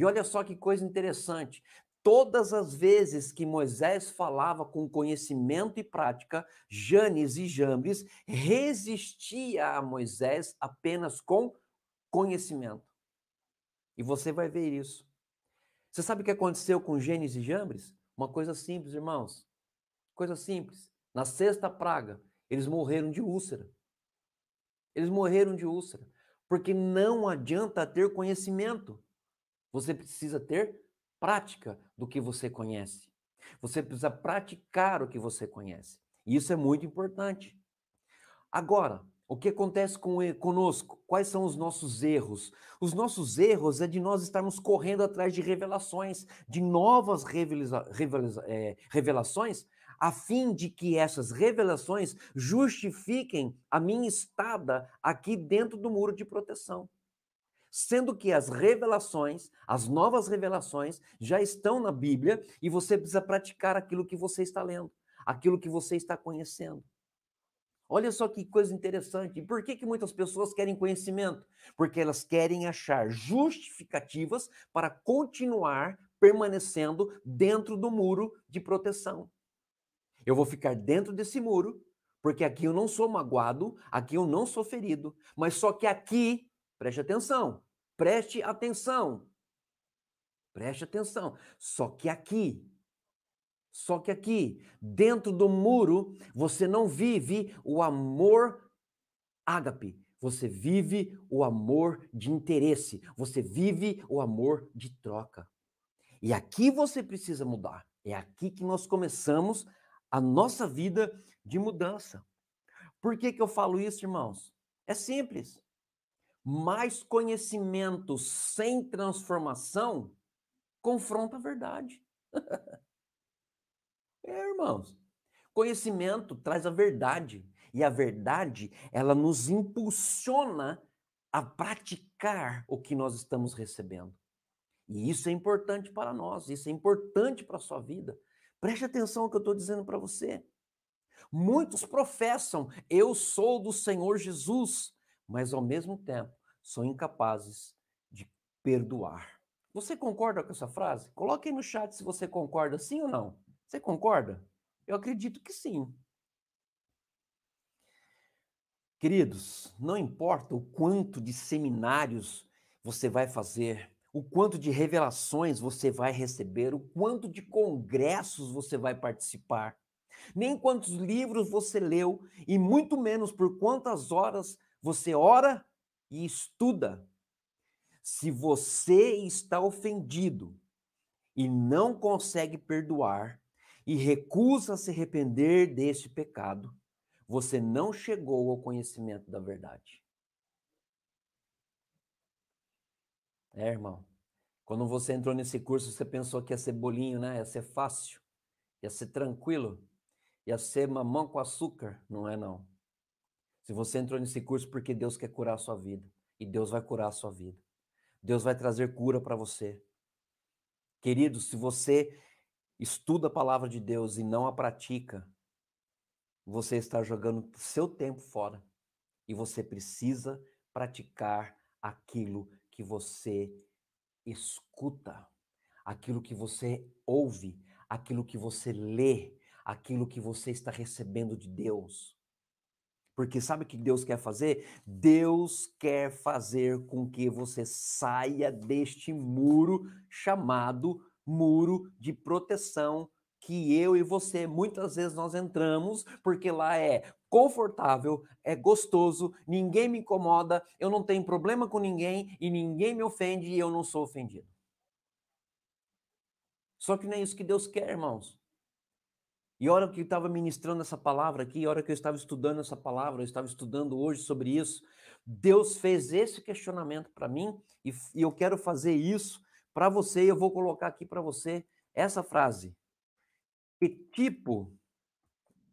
E olha só que coisa interessante. Todas as vezes que Moisés falava com conhecimento e prática, Janes e Jambres resistia a Moisés apenas com conhecimento. E você vai ver isso. Você sabe o que aconteceu com Janes e Jambres? Uma coisa simples, irmãos. Coisa simples. Na sexta praga, eles morreram de úlcera. Eles morreram de úlcera. Porque não adianta ter conhecimento. Você precisa ter prática do que você conhece. Você precisa praticar o que você conhece. E isso é muito importante. Agora, o que acontece com, conosco? Quais são os nossos erros? Os nossos erros é de nós estarmos correndo atrás de revelações, de novas revela, revela, é, revelações, a fim de que essas revelações justifiquem a minha estada aqui dentro do muro de proteção sendo que as revelações, as novas revelações, já estão na Bíblia e você precisa praticar aquilo que você está lendo, aquilo que você está conhecendo. Olha só que coisa interessante. Por que, que muitas pessoas querem conhecimento? Porque elas querem achar justificativas para continuar permanecendo dentro do muro de proteção. Eu vou ficar dentro desse muro, porque aqui eu não sou magoado, aqui eu não sou ferido, mas só que aqui Preste atenção. Preste atenção. Preste atenção. Só que aqui, só que aqui, dentro do muro, você não vive o amor ágape. Você vive o amor de interesse. Você vive o amor de troca. E aqui você precisa mudar. É aqui que nós começamos a nossa vida de mudança. Por que, que eu falo isso, irmãos? É simples mais conhecimento sem transformação confronta a verdade. é, irmãos. Conhecimento traz a verdade. E a verdade, ela nos impulsiona a praticar o que nós estamos recebendo. E isso é importante para nós, isso é importante para a sua vida. Preste atenção no que eu estou dizendo para você. Muitos professam, eu sou do Senhor Jesus, mas ao mesmo tempo são incapazes de perdoar. Você concorda com essa frase? Coloque aí no chat se você concorda sim ou não. Você concorda? Eu acredito que sim. Queridos, não importa o quanto de seminários você vai fazer, o quanto de revelações você vai receber, o quanto de congressos você vai participar, nem quantos livros você leu e muito menos por quantas horas você ora e estuda. Se você está ofendido e não consegue perdoar e recusa se arrepender deste pecado, você não chegou ao conhecimento da verdade. É, irmão. Quando você entrou nesse curso, você pensou que ia ser bolinho, né? Ia ser fácil, ia ser tranquilo, ia ser mamão com açúcar. Não é, não. Se você entrou nesse curso porque Deus quer curar a sua vida, e Deus vai curar a sua vida. Deus vai trazer cura para você. Querido, se você estuda a palavra de Deus e não a pratica, você está jogando seu tempo fora. E você precisa praticar aquilo que você escuta, aquilo que você ouve, aquilo que você lê, aquilo que você está recebendo de Deus. Porque sabe o que Deus quer fazer? Deus quer fazer com que você saia deste muro chamado muro de proteção que eu e você muitas vezes nós entramos, porque lá é confortável, é gostoso, ninguém me incomoda, eu não tenho problema com ninguém e ninguém me ofende e eu não sou ofendido. Só que não é isso que Deus quer, irmãos. E a hora que eu estava ministrando essa palavra aqui, a hora que eu estava estudando essa palavra, eu estava estudando hoje sobre isso, Deus fez esse questionamento para mim e, e, eu quero fazer isso para você. E eu vou colocar aqui para você essa frase: Que tipo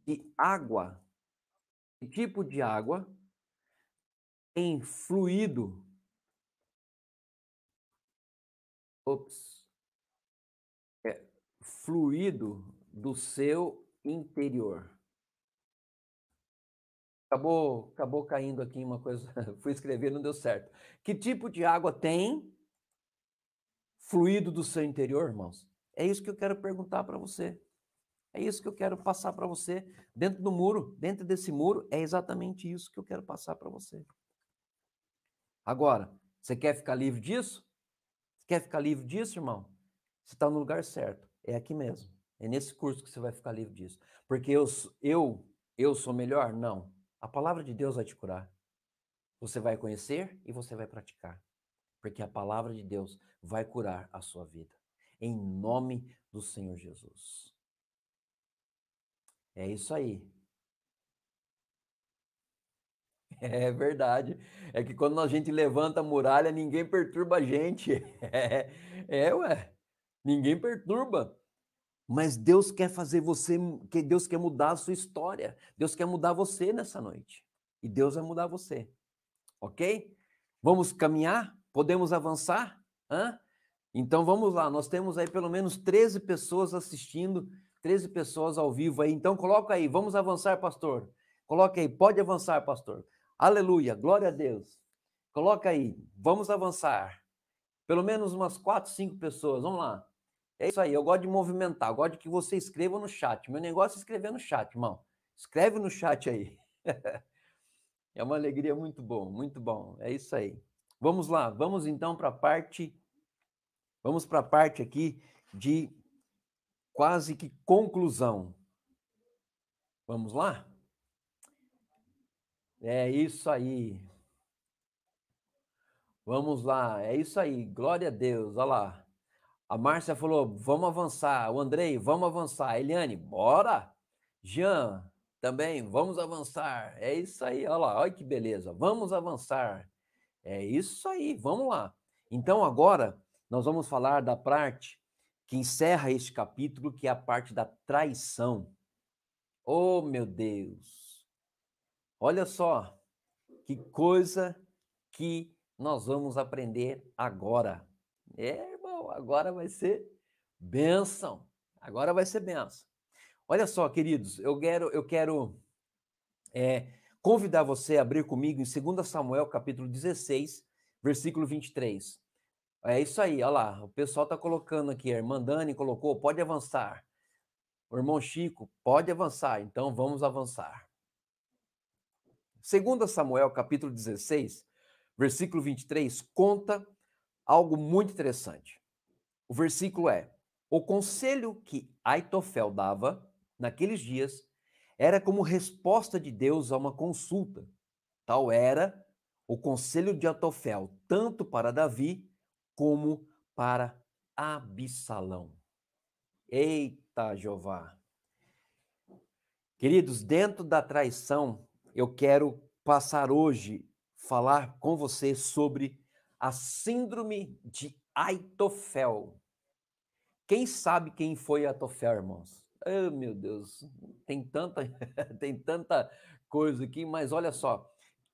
de água, que tipo de água tem fluído? Ops. É, fluído do seu interior. Acabou, acabou caindo aqui uma coisa, fui escrever, não deu certo. Que tipo de água tem fluído do seu interior, irmãos? É isso que eu quero perguntar para você. É isso que eu quero passar para você. Dentro do muro, dentro desse muro, é exatamente isso que eu quero passar para você. Agora, você quer ficar livre disso? Quer ficar livre disso, irmão? Você está no lugar certo. É aqui mesmo. É nesse curso que você vai ficar livre disso. Porque eu, eu, eu sou melhor? Não. A palavra de Deus vai te curar. Você vai conhecer e você vai praticar. Porque a palavra de Deus vai curar a sua vida. Em nome do Senhor Jesus. É isso aí. É verdade. É que quando a gente levanta a muralha, ninguém perturba a gente. É, é ué. Ninguém perturba. Mas Deus quer fazer você, que Deus quer mudar a sua história. Deus quer mudar você nessa noite. E Deus vai mudar você. OK? Vamos caminhar? Podemos avançar? Hã? Então vamos lá, nós temos aí pelo menos 13 pessoas assistindo, 13 pessoas ao vivo aí. Então coloca aí, vamos avançar, pastor. Coloca aí, pode avançar, pastor. Aleluia, glória a Deus. Coloca aí, vamos avançar. Pelo menos umas quatro, cinco pessoas, vamos lá. É isso aí, eu gosto de movimentar, eu gosto de que você escreva no chat. Meu negócio é escrever no chat, irmão. Escreve no chat aí. é uma alegria muito bom, muito bom. É isso aí. Vamos lá, vamos então para a parte vamos para a parte aqui de quase que conclusão. Vamos lá? É isso aí. Vamos lá, é isso aí. Glória a Deus. Olha lá. A Márcia falou: vamos avançar. O Andrei, vamos avançar. A Eliane, bora. Jean, também, vamos avançar. É isso aí, olha lá, olha que beleza. Vamos avançar. É isso aí, vamos lá. Então, agora, nós vamos falar da parte que encerra este capítulo, que é a parte da traição. Oh, meu Deus! Olha só, que coisa que nós vamos aprender agora. É, agora vai ser benção. Agora vai ser benção. Olha só, queridos, eu quero, eu quero é, convidar você a abrir comigo em 2 Samuel, capítulo 16, versículo 23. É isso aí, olha lá. O pessoal está colocando aqui, a irmã Dani colocou, pode avançar. O irmão Chico, pode avançar. Então vamos avançar. 2 Samuel, capítulo 16, versículo 23, conta algo muito interessante. O versículo é: O conselho que Aitofel dava naqueles dias era como resposta de Deus a uma consulta. Tal era o conselho de Aitofel, tanto para Davi como para Absalão. Eita, Jeová. Queridos, dentro da traição, eu quero passar hoje falar com você sobre a síndrome de Aitofel. Quem sabe quem foi Aitofel, irmãos? Oh, meu Deus, tem tanta, tem tanta coisa aqui, mas olha só.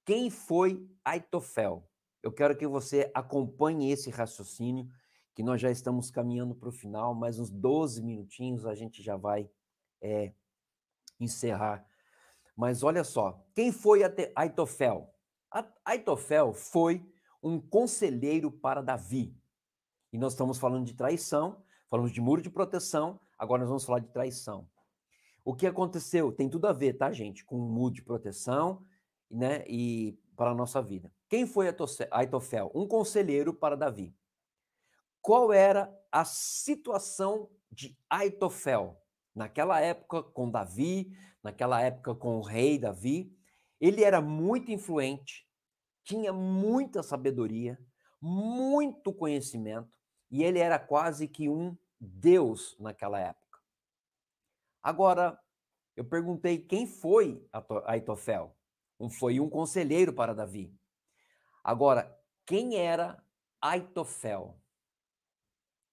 Quem foi Aitofel? Eu quero que você acompanhe esse raciocínio, que nós já estamos caminhando para o final, mais uns 12 minutinhos a gente já vai é, encerrar. Mas olha só, quem foi Aitofel? Aitofel foi um conselheiro para Davi. E nós estamos falando de traição, falamos de muro de proteção, agora nós vamos falar de traição. O que aconteceu tem tudo a ver, tá, gente, com o muro de proteção, né, e para a nossa vida. Quem foi Aitofel? Um conselheiro para Davi. Qual era a situação de Aitofel naquela época com Davi, naquela época com o rei Davi? Ele era muito influente, tinha muita sabedoria, muito conhecimento, e ele era quase que um deus naquela época. Agora, Eu perguntei quem foi Aitofel. Foi um conselheiro para Davi. Agora, quem era Aitofel?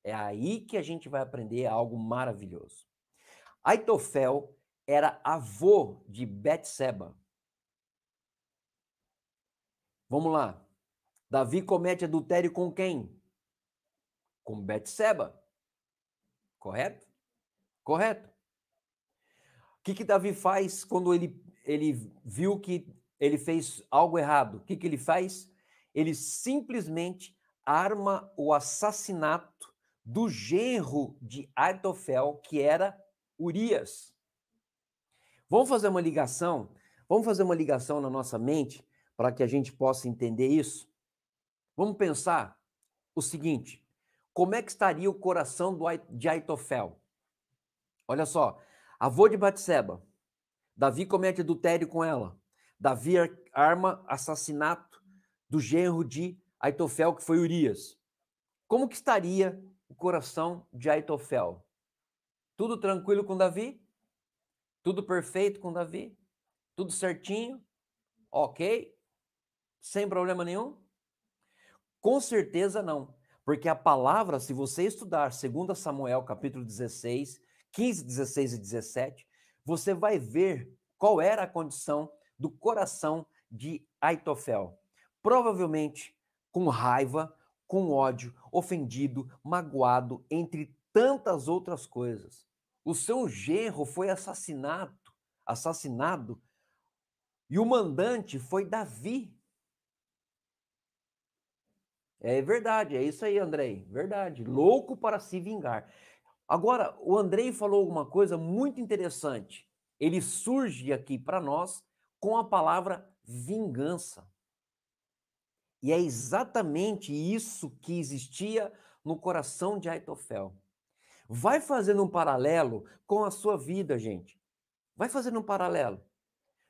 É aí que a gente vai aprender algo maravilhoso. Aitofel era avô de Betseba. Vamos lá. Davi comete adultério com quem? Com Betseba. Correto? Correto. O que, que Davi faz quando ele, ele viu que ele fez algo errado? O que, que ele faz? Ele simplesmente arma o assassinato do genro de Aitofel, que era Urias. Vamos fazer uma ligação? Vamos fazer uma ligação na nossa mente para que a gente possa entender isso? Vamos pensar o seguinte: como é que estaria o coração do, de Aitofel? Olha só, avô de Batseba, Davi comete adultério com ela, Davi arma assassinato do genro de Aitofel, que foi Urias. Como que estaria o coração de Aitofel? Tudo tranquilo com Davi? Tudo perfeito com Davi? Tudo certinho? Ok? Sem problema nenhum? Com certeza não. Porque a palavra, se você estudar 2 Samuel capítulo 16, 15, 16 e 17, você vai ver qual era a condição do coração de Aitofel. Provavelmente com raiva, com ódio, ofendido, magoado, entre tantas outras coisas. O seu genro foi assassinado, assassinado, e o mandante foi Davi. É verdade, é isso aí, Andrei. Verdade. Louco para se vingar. Agora, o Andrei falou alguma coisa muito interessante. Ele surge aqui para nós com a palavra vingança. E é exatamente isso que existia no coração de Aitofel. Vai fazendo um paralelo com a sua vida, gente. Vai fazendo um paralelo.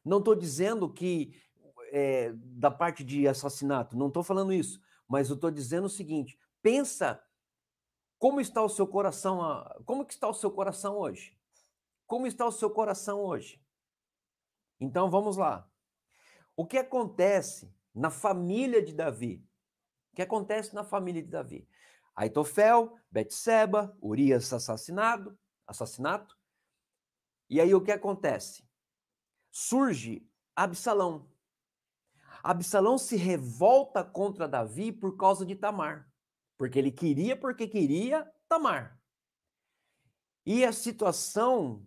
Não estou dizendo que é, da parte de assassinato, não estou falando isso mas eu estou dizendo o seguinte: pensa como está o seu coração, como que está o seu coração hoje? Como está o seu coração hoje? Então vamos lá. O que acontece na família de Davi? O que acontece na família de Davi? Aitofel, Betseba, Urias assassinado, assassinato. E aí o que acontece? Surge Absalão. Absalão se revolta contra Davi por causa de Tamar, porque ele queria porque queria Tamar. E a situação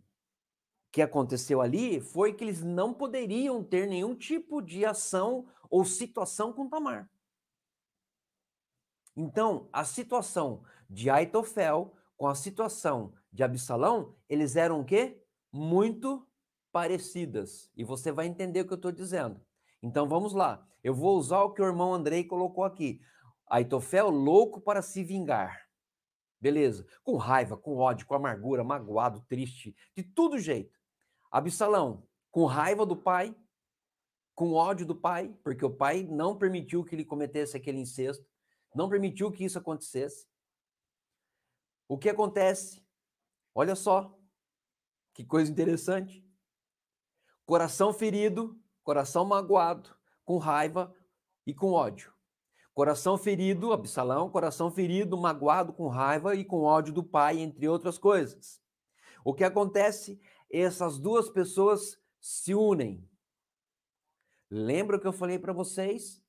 que aconteceu ali foi que eles não poderiam ter nenhum tipo de ação ou situação com Tamar. Então, a situação de Aitofel com a situação de Absalão, eles eram o quê? Muito parecidas. E você vai entender o que eu estou dizendo. Então vamos lá. Eu vou usar o que o irmão Andrei colocou aqui. Aitofel louco para se vingar. Beleza. Com raiva, com ódio, com amargura, magoado, triste, de todo jeito. Absalão, com raiva do pai, com ódio do pai, porque o pai não permitiu que ele cometesse aquele incesto, não permitiu que isso acontecesse. O que acontece? Olha só, que coisa interessante. Coração ferido, coração magoado, com raiva e com ódio. Coração ferido, Absalão, coração ferido, magoado, com raiva e com ódio do pai, entre outras coisas. O que acontece? Essas duas pessoas se unem. Lembra o que eu falei para vocês?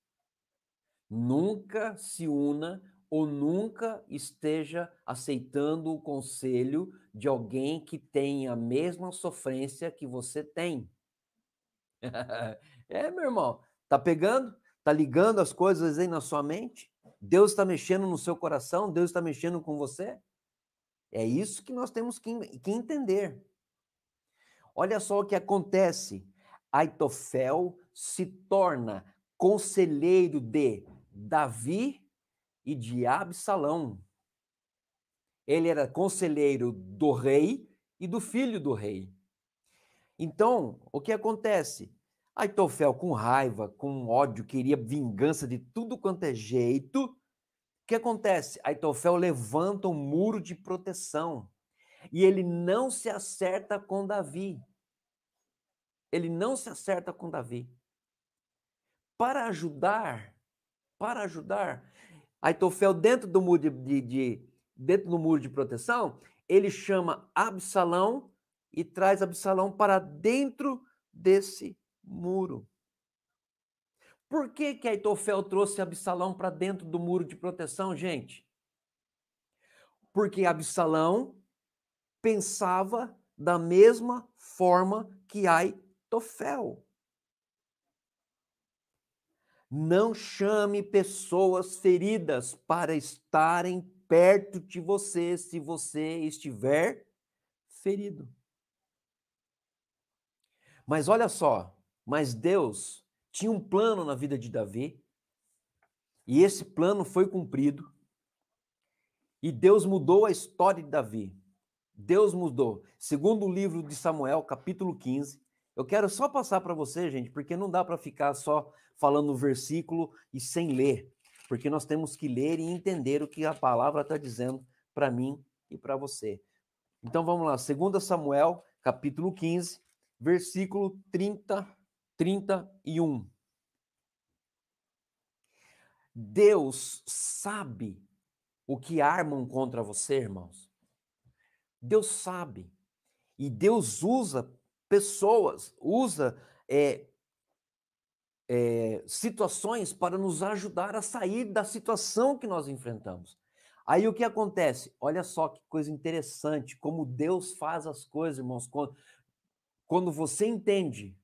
Nunca se una ou nunca esteja aceitando o conselho de alguém que tem a mesma sofrência que você tem. é, meu irmão, tá pegando? Tá ligando as coisas aí na sua mente? Deus está mexendo no seu coração? Deus está mexendo com você? É isso que nós temos que, que entender. Olha só o que acontece. Aitofel se torna conselheiro de Davi e de Absalão. Ele era conselheiro do rei e do filho do rei. Então, o que acontece? Aitofel, com raiva, com ódio, queria vingança de tudo quanto é jeito. O que acontece? Aitofel levanta um muro de proteção e ele não se acerta com Davi. ele não se acerta com Davi. Para ajudar, para ajudar, Aitofel dentro do muro de, de, de, dentro do muro de proteção, ele chama Absalão e traz Absalão para dentro desse muro. Por que que Aitofel trouxe Absalão para dentro do muro de proteção, gente? Porque Absalão pensava da mesma forma que Aitofel. Não chame pessoas feridas para estarem perto de você se você estiver ferido. Mas olha só, mas Deus tinha um plano na vida de Davi, e esse plano foi cumprido, e Deus mudou a história de Davi. Deus mudou. Segundo o livro de Samuel, capítulo 15, eu quero só passar para você, gente, porque não dá para ficar só falando o versículo e sem ler, porque nós temos que ler e entender o que a palavra está dizendo para mim e para você. Então vamos lá, 2 Samuel, capítulo 15, versículo 30, 31. Deus sabe o que armam contra você, irmãos. Deus sabe. E Deus usa pessoas, usa é, é, situações para nos ajudar a sair da situação que nós enfrentamos. Aí o que acontece? Olha só que coisa interessante, como Deus faz as coisas, irmãos. Quando, você entende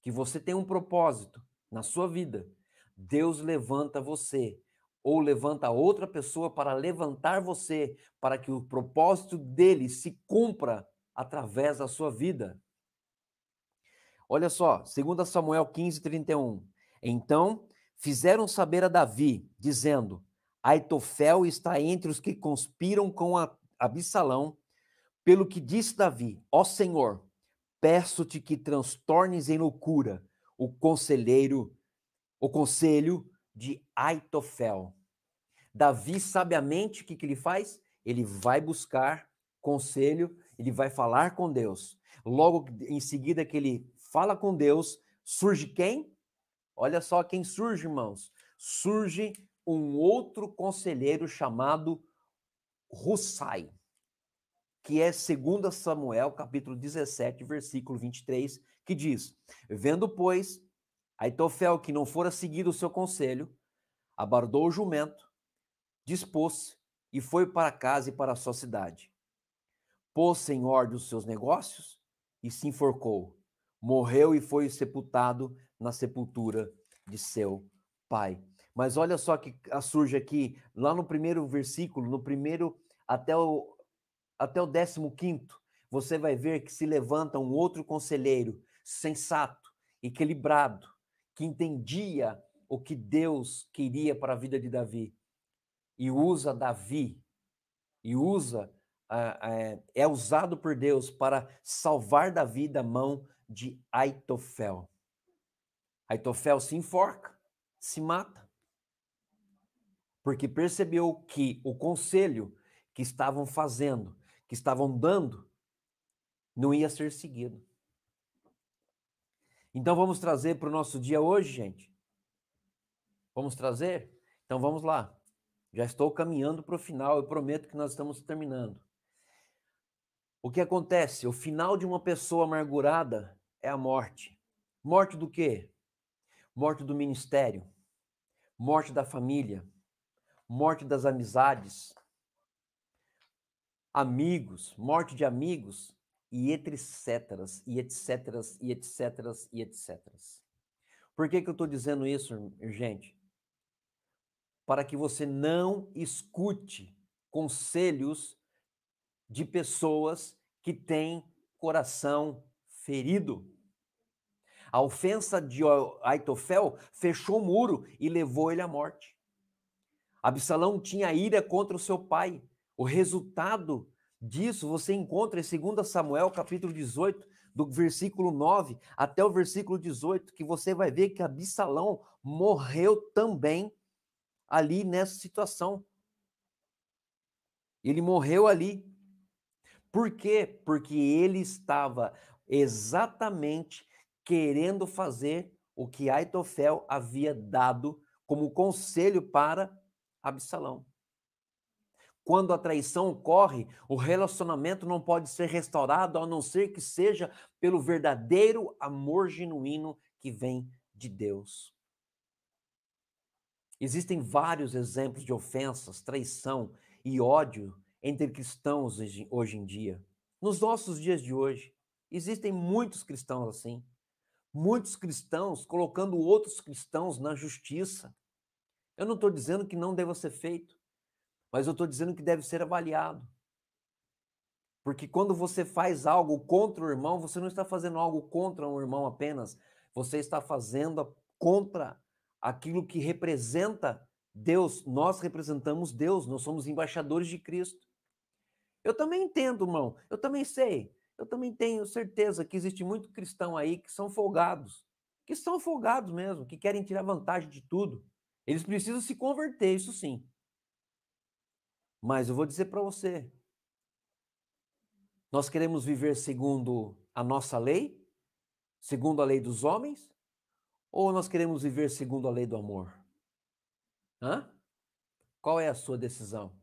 que você tem um propósito na sua vida, Deus levanta você ou levanta outra pessoa para levantar você, para que o propósito dele se cumpra através da sua vida. Olha só, 2 Samuel 15, 31. Então fizeram saber a Davi, dizendo: Aitofel está entre os que conspiram com Absalão, pelo que disse Davi: Ó Senhor, peço-te que transtornes em loucura o conselheiro, o conselho de Aitofel. Davi, sabiamente, o que, que ele faz? Ele vai buscar conselho, ele vai falar com Deus. Logo em seguida que ele fala com Deus, surge quem? Olha só quem surge, irmãos. Surge um outro conselheiro chamado Russai, que é 2 Samuel, capítulo 17, versículo 23, que diz: Vendo, pois, Aitofel que não fora seguido o seu conselho, abardou o jumento dispôs-se e foi para casa e para a sua cidade. Pôs-se em ordem os seus negócios e se enforcou. Morreu e foi sepultado na sepultura de seu pai. Mas olha só que surge aqui, lá no primeiro versículo, no primeiro até o, até o décimo quinto, você vai ver que se levanta um outro conselheiro, sensato, equilibrado, que entendia o que Deus queria para a vida de Davi e usa Davi, e usa, é, é usado por Deus para salvar Davi da mão de Aitofel. Aitofel se enforca, se mata, porque percebeu que o conselho que estavam fazendo, que estavam dando, não ia ser seguido. Então vamos trazer para o nosso dia hoje, gente? Vamos trazer? Então vamos lá. Já estou caminhando para o final, eu prometo que nós estamos terminando. O que acontece? O final de uma pessoa amargurada é a morte. Morte do quê? Morte do ministério, morte da família, morte das amizades, amigos, morte de amigos e etc, e etc, e etc, e etc. Por que, que eu estou dizendo isso, gente? para que você não escute conselhos de pessoas que têm coração ferido. A ofensa de Aitofel fechou o muro e levou ele à morte. Absalão tinha ira contra o seu pai. O resultado disso você encontra em 2 Samuel, capítulo 18, do versículo 9 até o versículo 18, que você vai ver que Absalão morreu também ali nessa situação. Ele morreu ali. Por quê? Porque ele estava exatamente querendo fazer o que Aitofel havia dado como conselho para Absalão. Quando a traição ocorre, o relacionamento não pode ser restaurado a não ser que seja pelo verdadeiro amor genuíno que vem de Deus. Existem vários exemplos de ofensas, traição e ódio entre cristãos hoje em dia. Nos nossos dias de hoje, existem muitos cristãos assim. Muitos cristãos colocando outros cristãos na justiça. Eu não estou dizendo que não deva ser feito, mas eu estou dizendo que deve ser avaliado. Porque quando você faz algo contra o irmão, você não está fazendo algo contra um irmão apenas, você está fazendo contra aquilo que representa Deus. Nós representamos Deus, nós somos embaixadores de Cristo. Eu também entendo, irmão, eu também sei, eu também tenho certeza que existe muito cristão aí que são folgados, que são folgados mesmo, que querem tirar vantagem de tudo. Eles precisam se converter, isso sim. Mas eu vou dizer para você, nós queremos viver segundo a nossa lei, segundo a lei dos homens, ou nós queremos viver segundo a lei do amor? Hã? Qual é a sua decisão?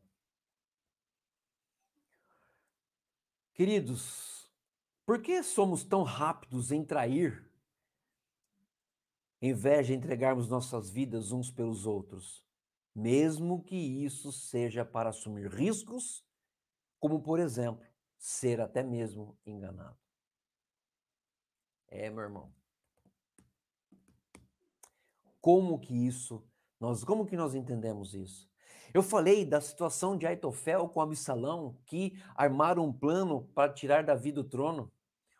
Queridos, por que somos tão rápidos em trair, em vez de entregarmos nossas vidas uns pelos outros, mesmo que isso seja para assumir riscos, como, por exemplo, ser até mesmo enganado? É, meu irmão. Como que isso, nós, como que nós entendemos isso? Eu falei da situação de Aitofel com Absalão, que armaram um plano para tirar Davi do trono.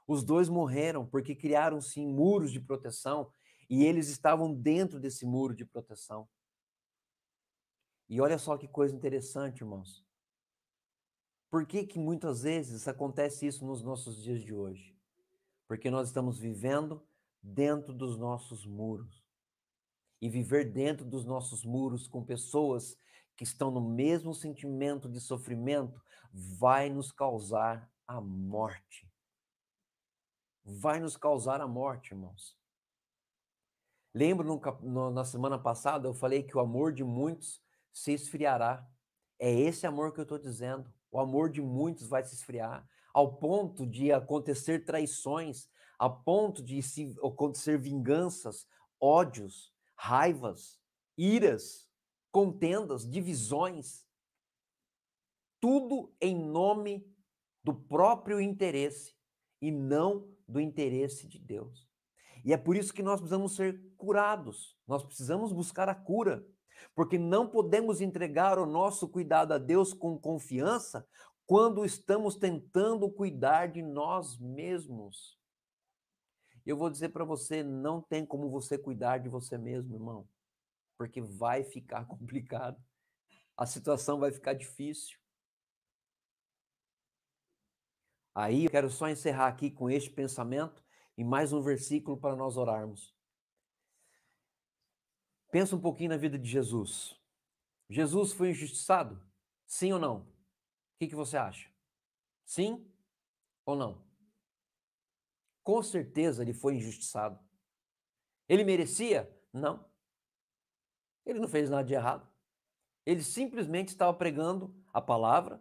Os dois morreram porque criaram-se muros de proteção e eles estavam dentro desse muro de proteção. E olha só que coisa interessante, irmãos. Por que que muitas vezes acontece isso nos nossos dias de hoje? Porque nós estamos vivendo dentro dos nossos muros e viver dentro dos nossos muros com pessoas que estão no mesmo sentimento de sofrimento vai nos causar a morte. Vai nos causar a morte, irmãos. Lembro no, no, na semana passada eu falei que o amor de muitos se esfriará. É esse amor que eu estou dizendo. O amor de muitos vai se esfriar, ao ponto de acontecer traições, a ponto de se acontecer vinganças, ódios, raivas, iras, contendas, divisões, tudo em nome do próprio interesse e não do interesse de Deus. E é por isso que nós precisamos ser curados, nós precisamos buscar a cura, porque não podemos entregar o nosso cuidado a Deus com confiança quando estamos tentando cuidar de nós mesmos. Eu vou dizer para você, não tem como você cuidar de você mesmo, irmão, porque vai ficar complicado. A situação vai ficar difícil. Aí eu quero só encerrar aqui com este pensamento e mais um versículo para nós orarmos. Pensa um pouquinho na vida de Jesus. Jesus foi injustiçado? Sim ou não? O que, que você acha? Sim ou não? Com certeza ele foi injustiçado. Ele merecia? Não. Ele não fez nada de errado. Ele simplesmente estava pregando a palavra,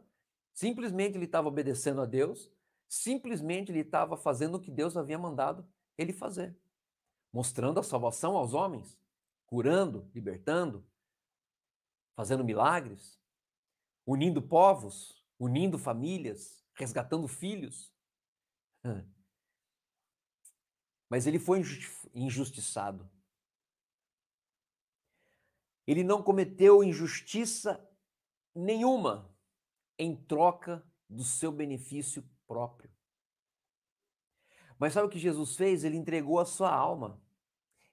simplesmente ele estava obedecendo a Deus, simplesmente ele estava fazendo o que Deus havia mandado ele fazer, mostrando a salvação aos homens, curando, libertando, fazendo milagres, unindo povos, unindo famílias, resgatando filhos. Mas ele foi injustiçado. Ele não cometeu injustiça nenhuma em troca do seu benefício próprio. Mas sabe o que Jesus fez? Ele entregou a sua alma.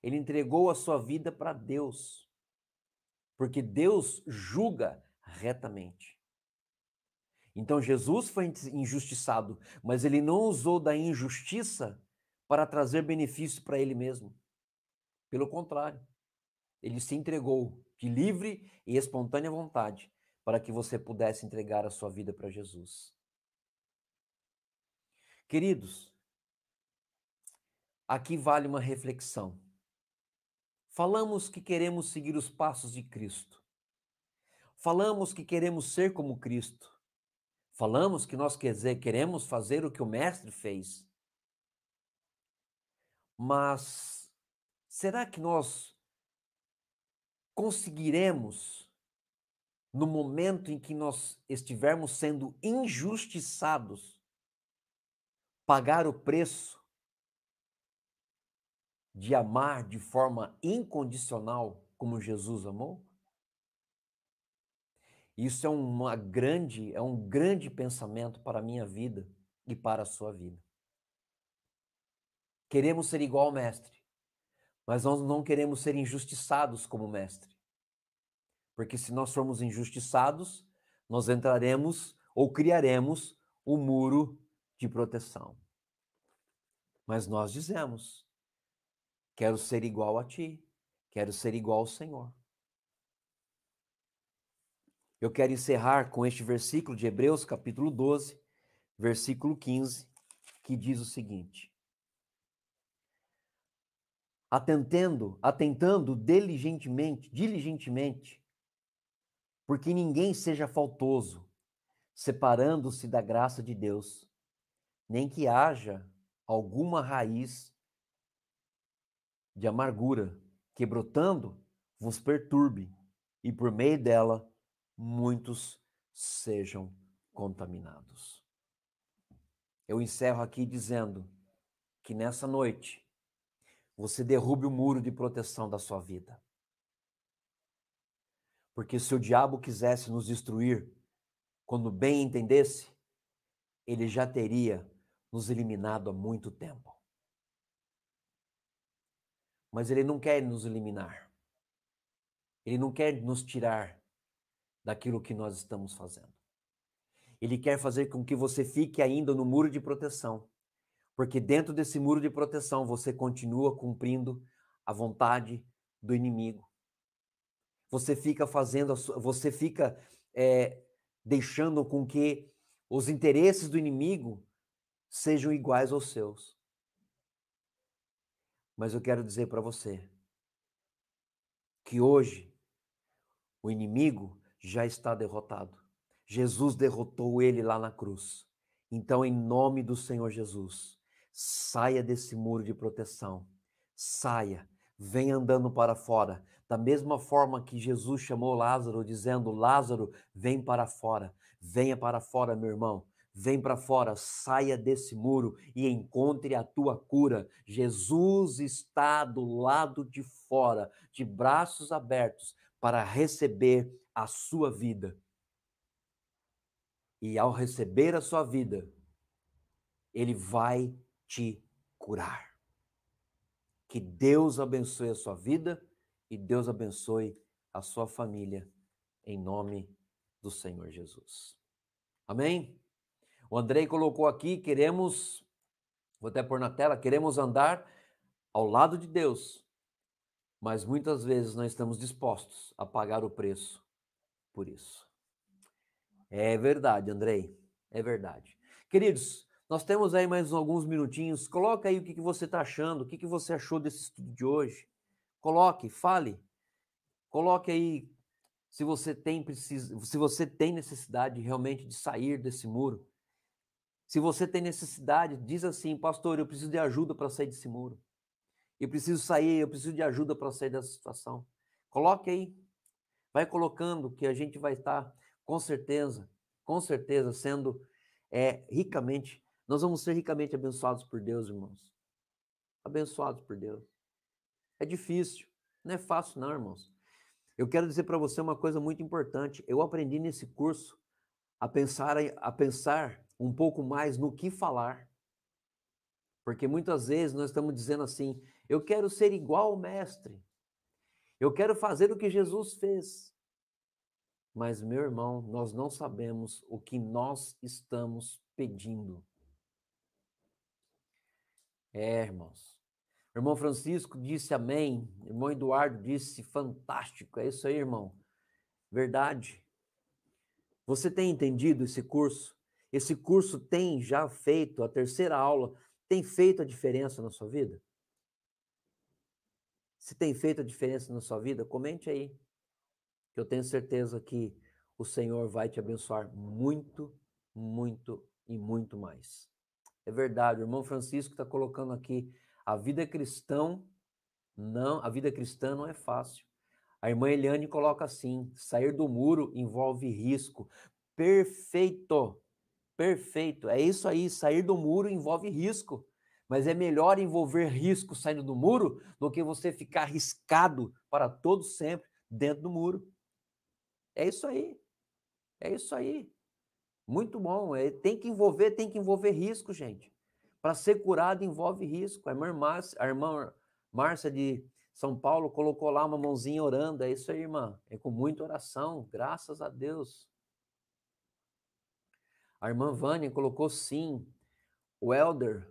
Ele entregou a sua vida para Deus. Porque Deus julga retamente. Então Jesus foi injustiçado, mas ele não usou da injustiça para trazer benefício para ele mesmo. Pelo contrário, ele se entregou de livre e espontânea vontade para que você pudesse entregar a sua vida para Jesus. Queridos, aqui vale uma reflexão. Falamos que queremos seguir os passos de Cristo. Falamos que queremos ser como Cristo. Falamos que nós queremos fazer o que o Mestre fez. Mas será que nós conseguiremos, no momento em que nós estivermos sendo injustiçados, pagar o preço de amar de forma incondicional como Jesus amou? Isso é uma grande, é um grande pensamento para a minha vida e para a sua vida. Queremos ser igual ao mestre, mas nós não queremos ser injustiçados como mestre. Porque se nós formos injustiçados, nós entraremos ou criaremos o um muro de proteção. Mas nós dizemos: quero ser igual a ti, quero ser igual ao Senhor. Eu quero encerrar com este versículo de Hebreus, capítulo 12, versículo 15, que diz o seguinte: Atentando, atentando diligentemente, diligentemente, porque ninguém seja faltoso, separando-se da graça de Deus, nem que haja alguma raiz de amargura que brotando vos perturbe e por meio dela muitos sejam contaminados. Eu encerro aqui dizendo que nessa noite você derrube o muro de proteção da sua vida. Porque se o diabo quisesse nos destruir, quando bem entendesse, ele já teria nos eliminado há muito tempo. Mas ele não quer nos eliminar. Ele não quer nos tirar daquilo que nós estamos fazendo. Ele quer fazer com que você fique ainda no muro de proteção, porque dentro desse muro de proteção você continua cumprindo a vontade do inimigo. Você fica fazendo, você fica é, deixando com que os interesses do inimigo sejam iguais aos seus. Mas eu quero dizer para você que hoje o inimigo já está derrotado. Jesus derrotou ele lá na cruz. Então, em nome do Senhor Jesus, saia desse muro de proteção. Saia, venha andando para fora. Da mesma forma que Jesus chamou Lázaro, dizendo: Lázaro, vem para fora. Venha para fora, meu irmão. Vem para fora, saia desse muro e encontre a tua cura. Jesus está do lado de fora, de braços abertos, para receber a sua vida. E ao receber a sua vida, ele vai te curar. Que Deus abençoe a sua vida e Deus abençoe a sua família, em nome do Senhor Jesus. Amém? O Andrei colocou aqui: queremos, vou até pôr na tela, queremos andar ao lado de Deus, mas muitas vezes não estamos dispostos a pagar o preço por isso. É verdade, Andrei, é verdade. Queridos, nós temos aí mais alguns minutinhos. Coloca aí o que, que você está achando, o que, que você achou desse estudo de hoje. Coloque, fale. Coloque aí se você tem precisa, se você tem necessidade realmente de sair desse muro. Se você tem necessidade, diz assim, pastor, eu preciso de ajuda para sair desse muro. Eu preciso sair, eu preciso de ajuda para sair dessa situação. Coloque aí, Vai colocando que a gente vai estar, com certeza, com certeza, sendo é, ricamente, nós vamos ser ricamente abençoados por Deus, irmãos. Abençoados por Deus. É difícil, não é fácil, não, irmãos. Eu quero dizer para você uma coisa muito importante. Eu aprendi nesse curso a pensar, a pensar um pouco mais no que falar. Porque muitas vezes nós estamos dizendo assim: eu quero ser igual ao mestre. Eu quero fazer o que Jesus fez. Mas, meu irmão, nós não sabemos o que nós estamos pedindo. É, irmãos. Irmão Francisco disse amém. Irmão Eduardo disse fantástico. É isso aí, irmão. Verdade. Você tem entendido esse curso? Esse curso tem já feito, a terceira aula, tem feito a diferença na sua vida? Se tem feito a diferença na sua vida, comente aí. Eu tenho certeza que o Senhor vai te abençoar muito, muito e muito mais. É verdade, o irmão Francisco está colocando aqui, a vida cristã não, a vida cristã não é fácil. A irmã Eliane coloca assim: sair do muro envolve risco. Perfeito, perfeito. É isso aí, sair do muro envolve risco. Mas é melhor envolver risco saindo do muro do que você ficar arriscado para todo sempre dentro do muro. É isso aí. É isso aí. Muito bom. É, tem que envolver, tem que envolver risco, gente. Para ser curado envolve risco. A irmã Márcia, a irmã Márcia de São Paulo colocou lá uma mãozinha orando. É isso aí, irmã. É com muita oração, graças a Deus. A irmã Vânia colocou sim. O Elder,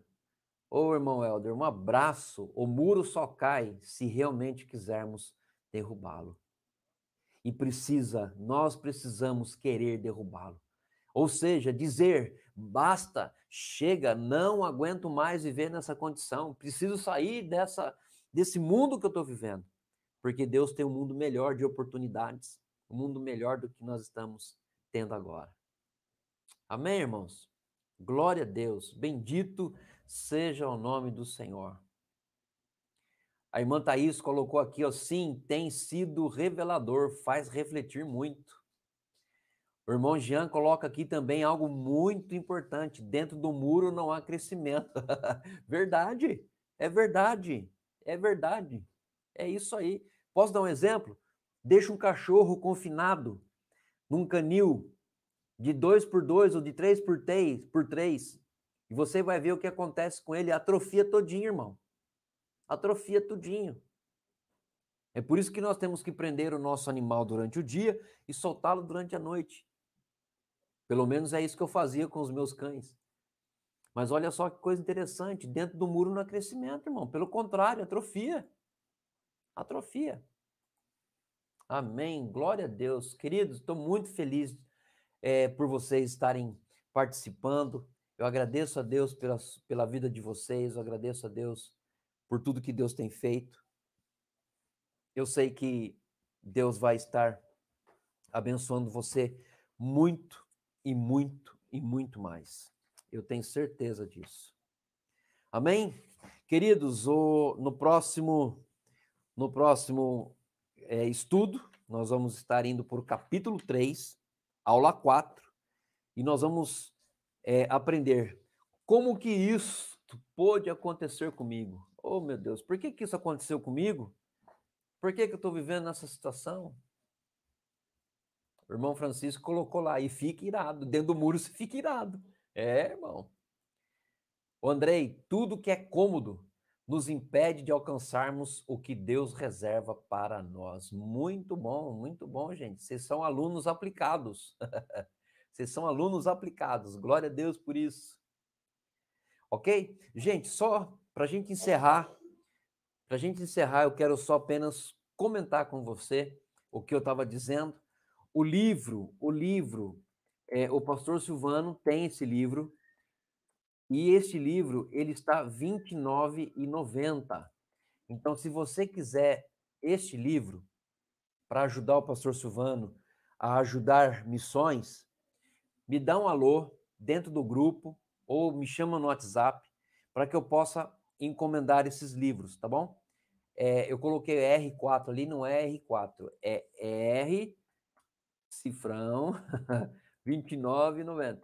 ô oh, irmão Elder, um abraço. O muro só cai se realmente quisermos derrubá-lo. E precisa, nós precisamos querer derrubá-lo. Ou seja, dizer, basta, chega, não aguento mais viver nessa condição, preciso sair dessa, desse mundo que eu estou vivendo. Porque Deus tem um mundo melhor de oportunidades, um mundo melhor do que nós estamos tendo agora. Amém, irmãos? Glória a Deus, bendito seja o nome do Senhor. A irmã Thaís colocou aqui, ó, sim, tem sido revelador, faz refletir muito. O irmão Jean coloca aqui também algo muito importante: dentro do muro não há crescimento. verdade, é verdade, é verdade. É isso aí. Posso dar um exemplo? Deixa um cachorro confinado num canil de dois por dois ou de três por três, por três, e você vai ver o que acontece com ele, atrofia todinho, irmão. Atrofia tudinho. É por isso que nós temos que prender o nosso animal durante o dia e soltá-lo durante a noite. Pelo menos é isso que eu fazia com os meus cães. Mas olha só que coisa interessante, dentro do muro não há crescimento, irmão. Pelo contrário, atrofia. Atrofia. Amém. Glória a Deus. Queridos, estou muito feliz é, por vocês estarem participando. Eu agradeço a Deus pela, pela vida de vocês, eu agradeço a Deus por tudo que Deus tem feito. Eu sei que Deus vai estar abençoando você muito e muito e muito mais. Eu tenho certeza disso. Amém? Queridos, o, no próximo no próximo é, estudo, nós vamos estar indo o capítulo 3, aula 4, e nós vamos é, aprender como que isso pôde acontecer comigo. Oh, meu Deus, por que, que isso aconteceu comigo? Por que, que eu estou vivendo nessa situação? O irmão Francisco colocou lá, e fica irado. Dentro do muro se fica irado. É, irmão. Andrei, tudo que é cômodo nos impede de alcançarmos o que Deus reserva para nós. Muito bom, muito bom, gente. Vocês são alunos aplicados. Vocês são alunos aplicados. Glória a Deus por isso. Ok? Gente, só para a gente encerrar, para a gente encerrar, eu quero só apenas comentar com você o que eu estava dizendo o livro, o livro, é, o pastor Silvano tem esse livro, e este livro, ele está R$ 29,90. Então, se você quiser este livro, para ajudar o pastor Silvano a ajudar missões, me dá um alô dentro do grupo ou me chama no WhatsApp para que eu possa encomendar esses livros, tá bom? É, eu coloquei R4 ali, não é R4, é R cifrão, R$ 29,90.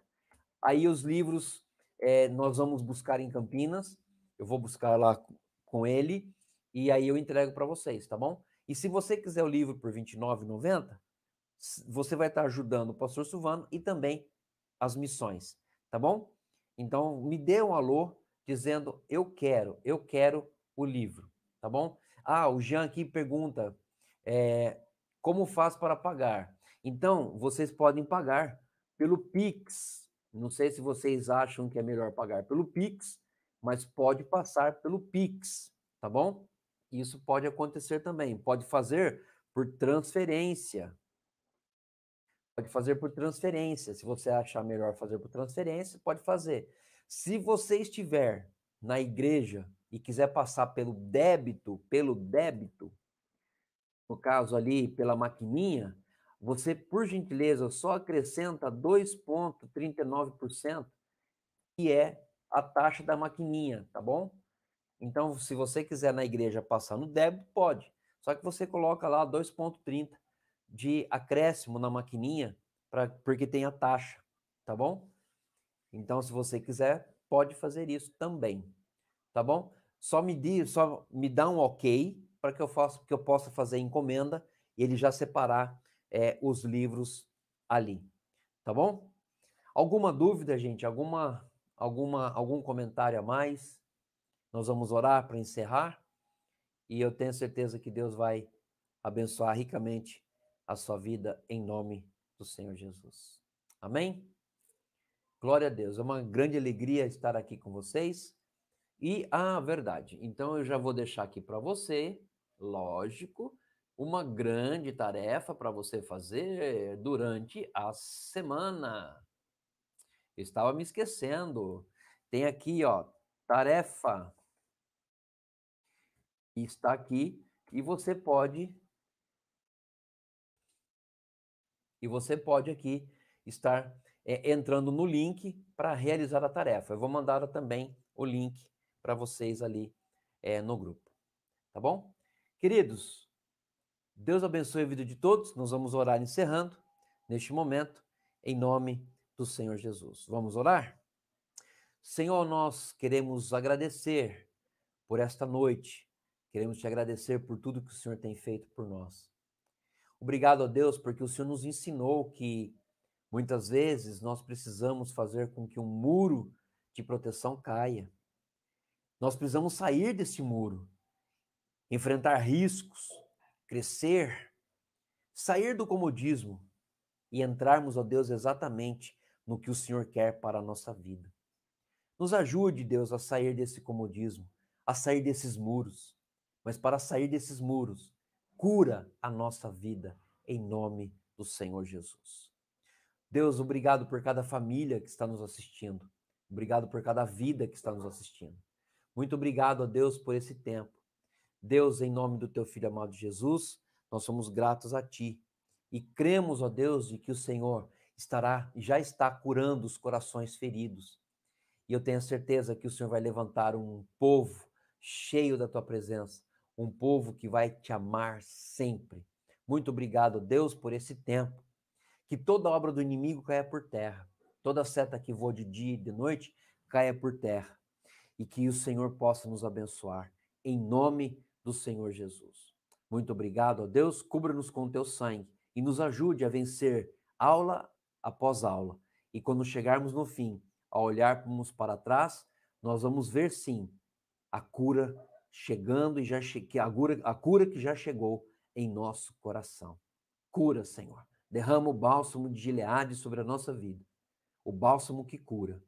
Aí os livros é, nós vamos buscar em Campinas, eu vou buscar lá com ele, e aí eu entrego para vocês, tá bom? E se você quiser o livro por R$ 29,90, você vai estar ajudando o pastor Silvano e também as missões, tá bom? Então, me dê um alô dizendo, eu quero, eu quero o livro, tá bom? Ah, o Jean aqui pergunta, é, como faz para pagar? Então, vocês podem pagar pelo Pix. Não sei se vocês acham que é melhor pagar pelo Pix, mas pode passar pelo Pix, tá bom? Isso pode acontecer também. Pode fazer por transferência. Pode fazer por transferência. Se você achar melhor fazer por transferência, pode fazer. Se você estiver na igreja e quiser passar pelo débito, pelo débito, no caso ali pela maquininha, você, por gentileza, só acrescenta 2,39%, que é a taxa da maquininha, tá bom? Então, se você quiser na igreja passar no débito, pode. Só que você coloca lá 2,30 de acréscimo na maquininha, pra, porque tem a taxa, tá bom? Então, se você quiser, pode fazer isso também, tá bom? Só me diz, só me dá um ok para que eu faça, que eu possa fazer encomenda e ele já separar é, os livros ali, tá bom? Alguma dúvida, gente? Alguma, alguma, algum comentário a mais? Nós vamos orar para encerrar e eu tenho certeza que Deus vai abençoar ricamente a sua vida em nome do Senhor Jesus. Amém? Glória a Deus. É uma grande alegria estar aqui com vocês. E a ah, verdade. Então eu já vou deixar aqui para você, lógico, uma grande tarefa para você fazer durante a semana. estava me esquecendo. Tem aqui, ó, tarefa. Está aqui e você pode e você pode aqui estar é, entrando no link para realizar a tarefa. Eu vou mandar também o link para vocês ali é, no grupo. Tá bom? Queridos, Deus abençoe a vida de todos. Nós vamos orar encerrando neste momento, em nome do Senhor Jesus. Vamos orar? Senhor, nós queremos agradecer por esta noite. Queremos te agradecer por tudo que o Senhor tem feito por nós. Obrigado a Deus, porque o Senhor nos ensinou que muitas vezes nós precisamos fazer com que um muro de proteção caia. Nós precisamos sair desse muro, enfrentar riscos, crescer, sair do comodismo e entrarmos, ó Deus, exatamente no que o Senhor quer para a nossa vida. Nos ajude, Deus, a sair desse comodismo, a sair desses muros. Mas para sair desses muros, cura a nossa vida em nome do Senhor Jesus. Deus, obrigado por cada família que está nos assistindo. Obrigado por cada vida que está nos assistindo. Muito obrigado a Deus por esse tempo. Deus, em nome do teu filho amado Jesus, nós somos gratos a ti e cremos, ó Deus, de que o Senhor estará já está curando os corações feridos. E eu tenho certeza que o Senhor vai levantar um povo cheio da tua presença, um povo que vai te amar sempre. Muito obrigado, Deus, por esse tempo. Que toda obra do inimigo caia por terra, toda seta que voa de dia e de noite caia por terra e que o Senhor possa nos abençoar, em nome do Senhor Jesus. Muito obrigado, ó Deus, cubra-nos com teu sangue e nos ajude a vencer aula após aula. E quando chegarmos no fim, ao olharmos para trás, nós vamos ver sim a cura chegando e já que a cura, a cura que já chegou em nosso coração. Cura, Senhor. Derrama o bálsamo de Gileade sobre a nossa vida. O bálsamo que cura.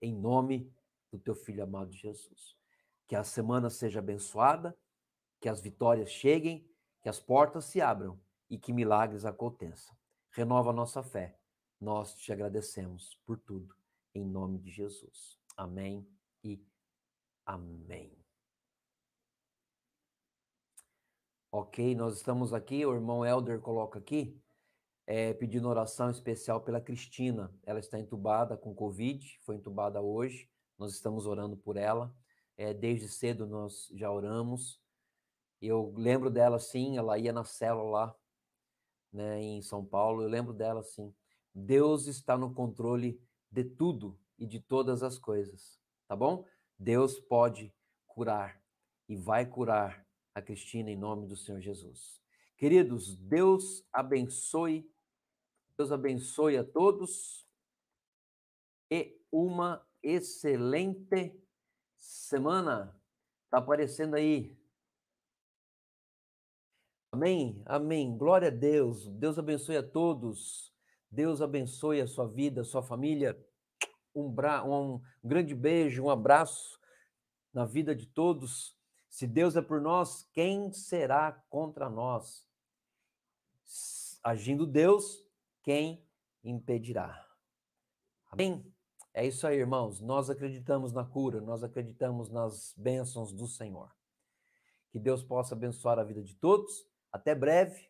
Em nome do teu filho amado Jesus. Que a semana seja abençoada, que as vitórias cheguem, que as portas se abram e que milagres aconteçam. Renova a nossa fé. Nós te agradecemos por tudo, em nome de Jesus. Amém e amém. Ok, nós estamos aqui, o irmão Elder coloca aqui, é, pedindo oração especial pela Cristina. Ela está entubada com Covid, foi entubada hoje nós estamos orando por ela. É, desde cedo nós já oramos. Eu lembro dela sim, ela ia na célula lá, né, em São Paulo. Eu lembro dela sim. Deus está no controle de tudo e de todas as coisas, tá bom? Deus pode curar e vai curar a Cristina em nome do Senhor Jesus. Queridos, Deus abençoe, Deus abençoe a todos e uma excelente semana. Está aparecendo aí. Amém? Amém. Glória a Deus. Deus abençoe a todos. Deus abençoe a sua vida, a sua família. Um, bra... um grande beijo, um abraço na vida de todos. Se Deus é por nós, quem será contra nós? Agindo Deus, quem impedirá? Amém? É isso aí, irmãos. Nós acreditamos na cura, nós acreditamos nas bênçãos do Senhor. Que Deus possa abençoar a vida de todos. Até breve.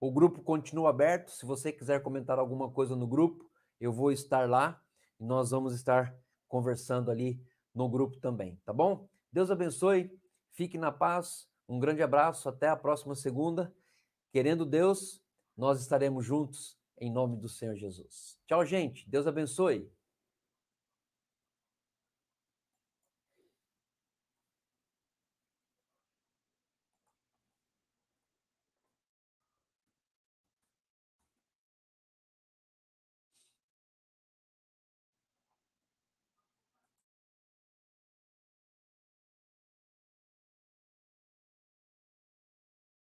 O grupo continua aberto. Se você quiser comentar alguma coisa no grupo, eu vou estar lá e nós vamos estar conversando ali no grupo também, tá bom? Deus abençoe, fique na paz, um grande abraço, até a próxima segunda. Querendo Deus, nós estaremos juntos em nome do Senhor Jesus. Tchau, gente. Deus abençoe.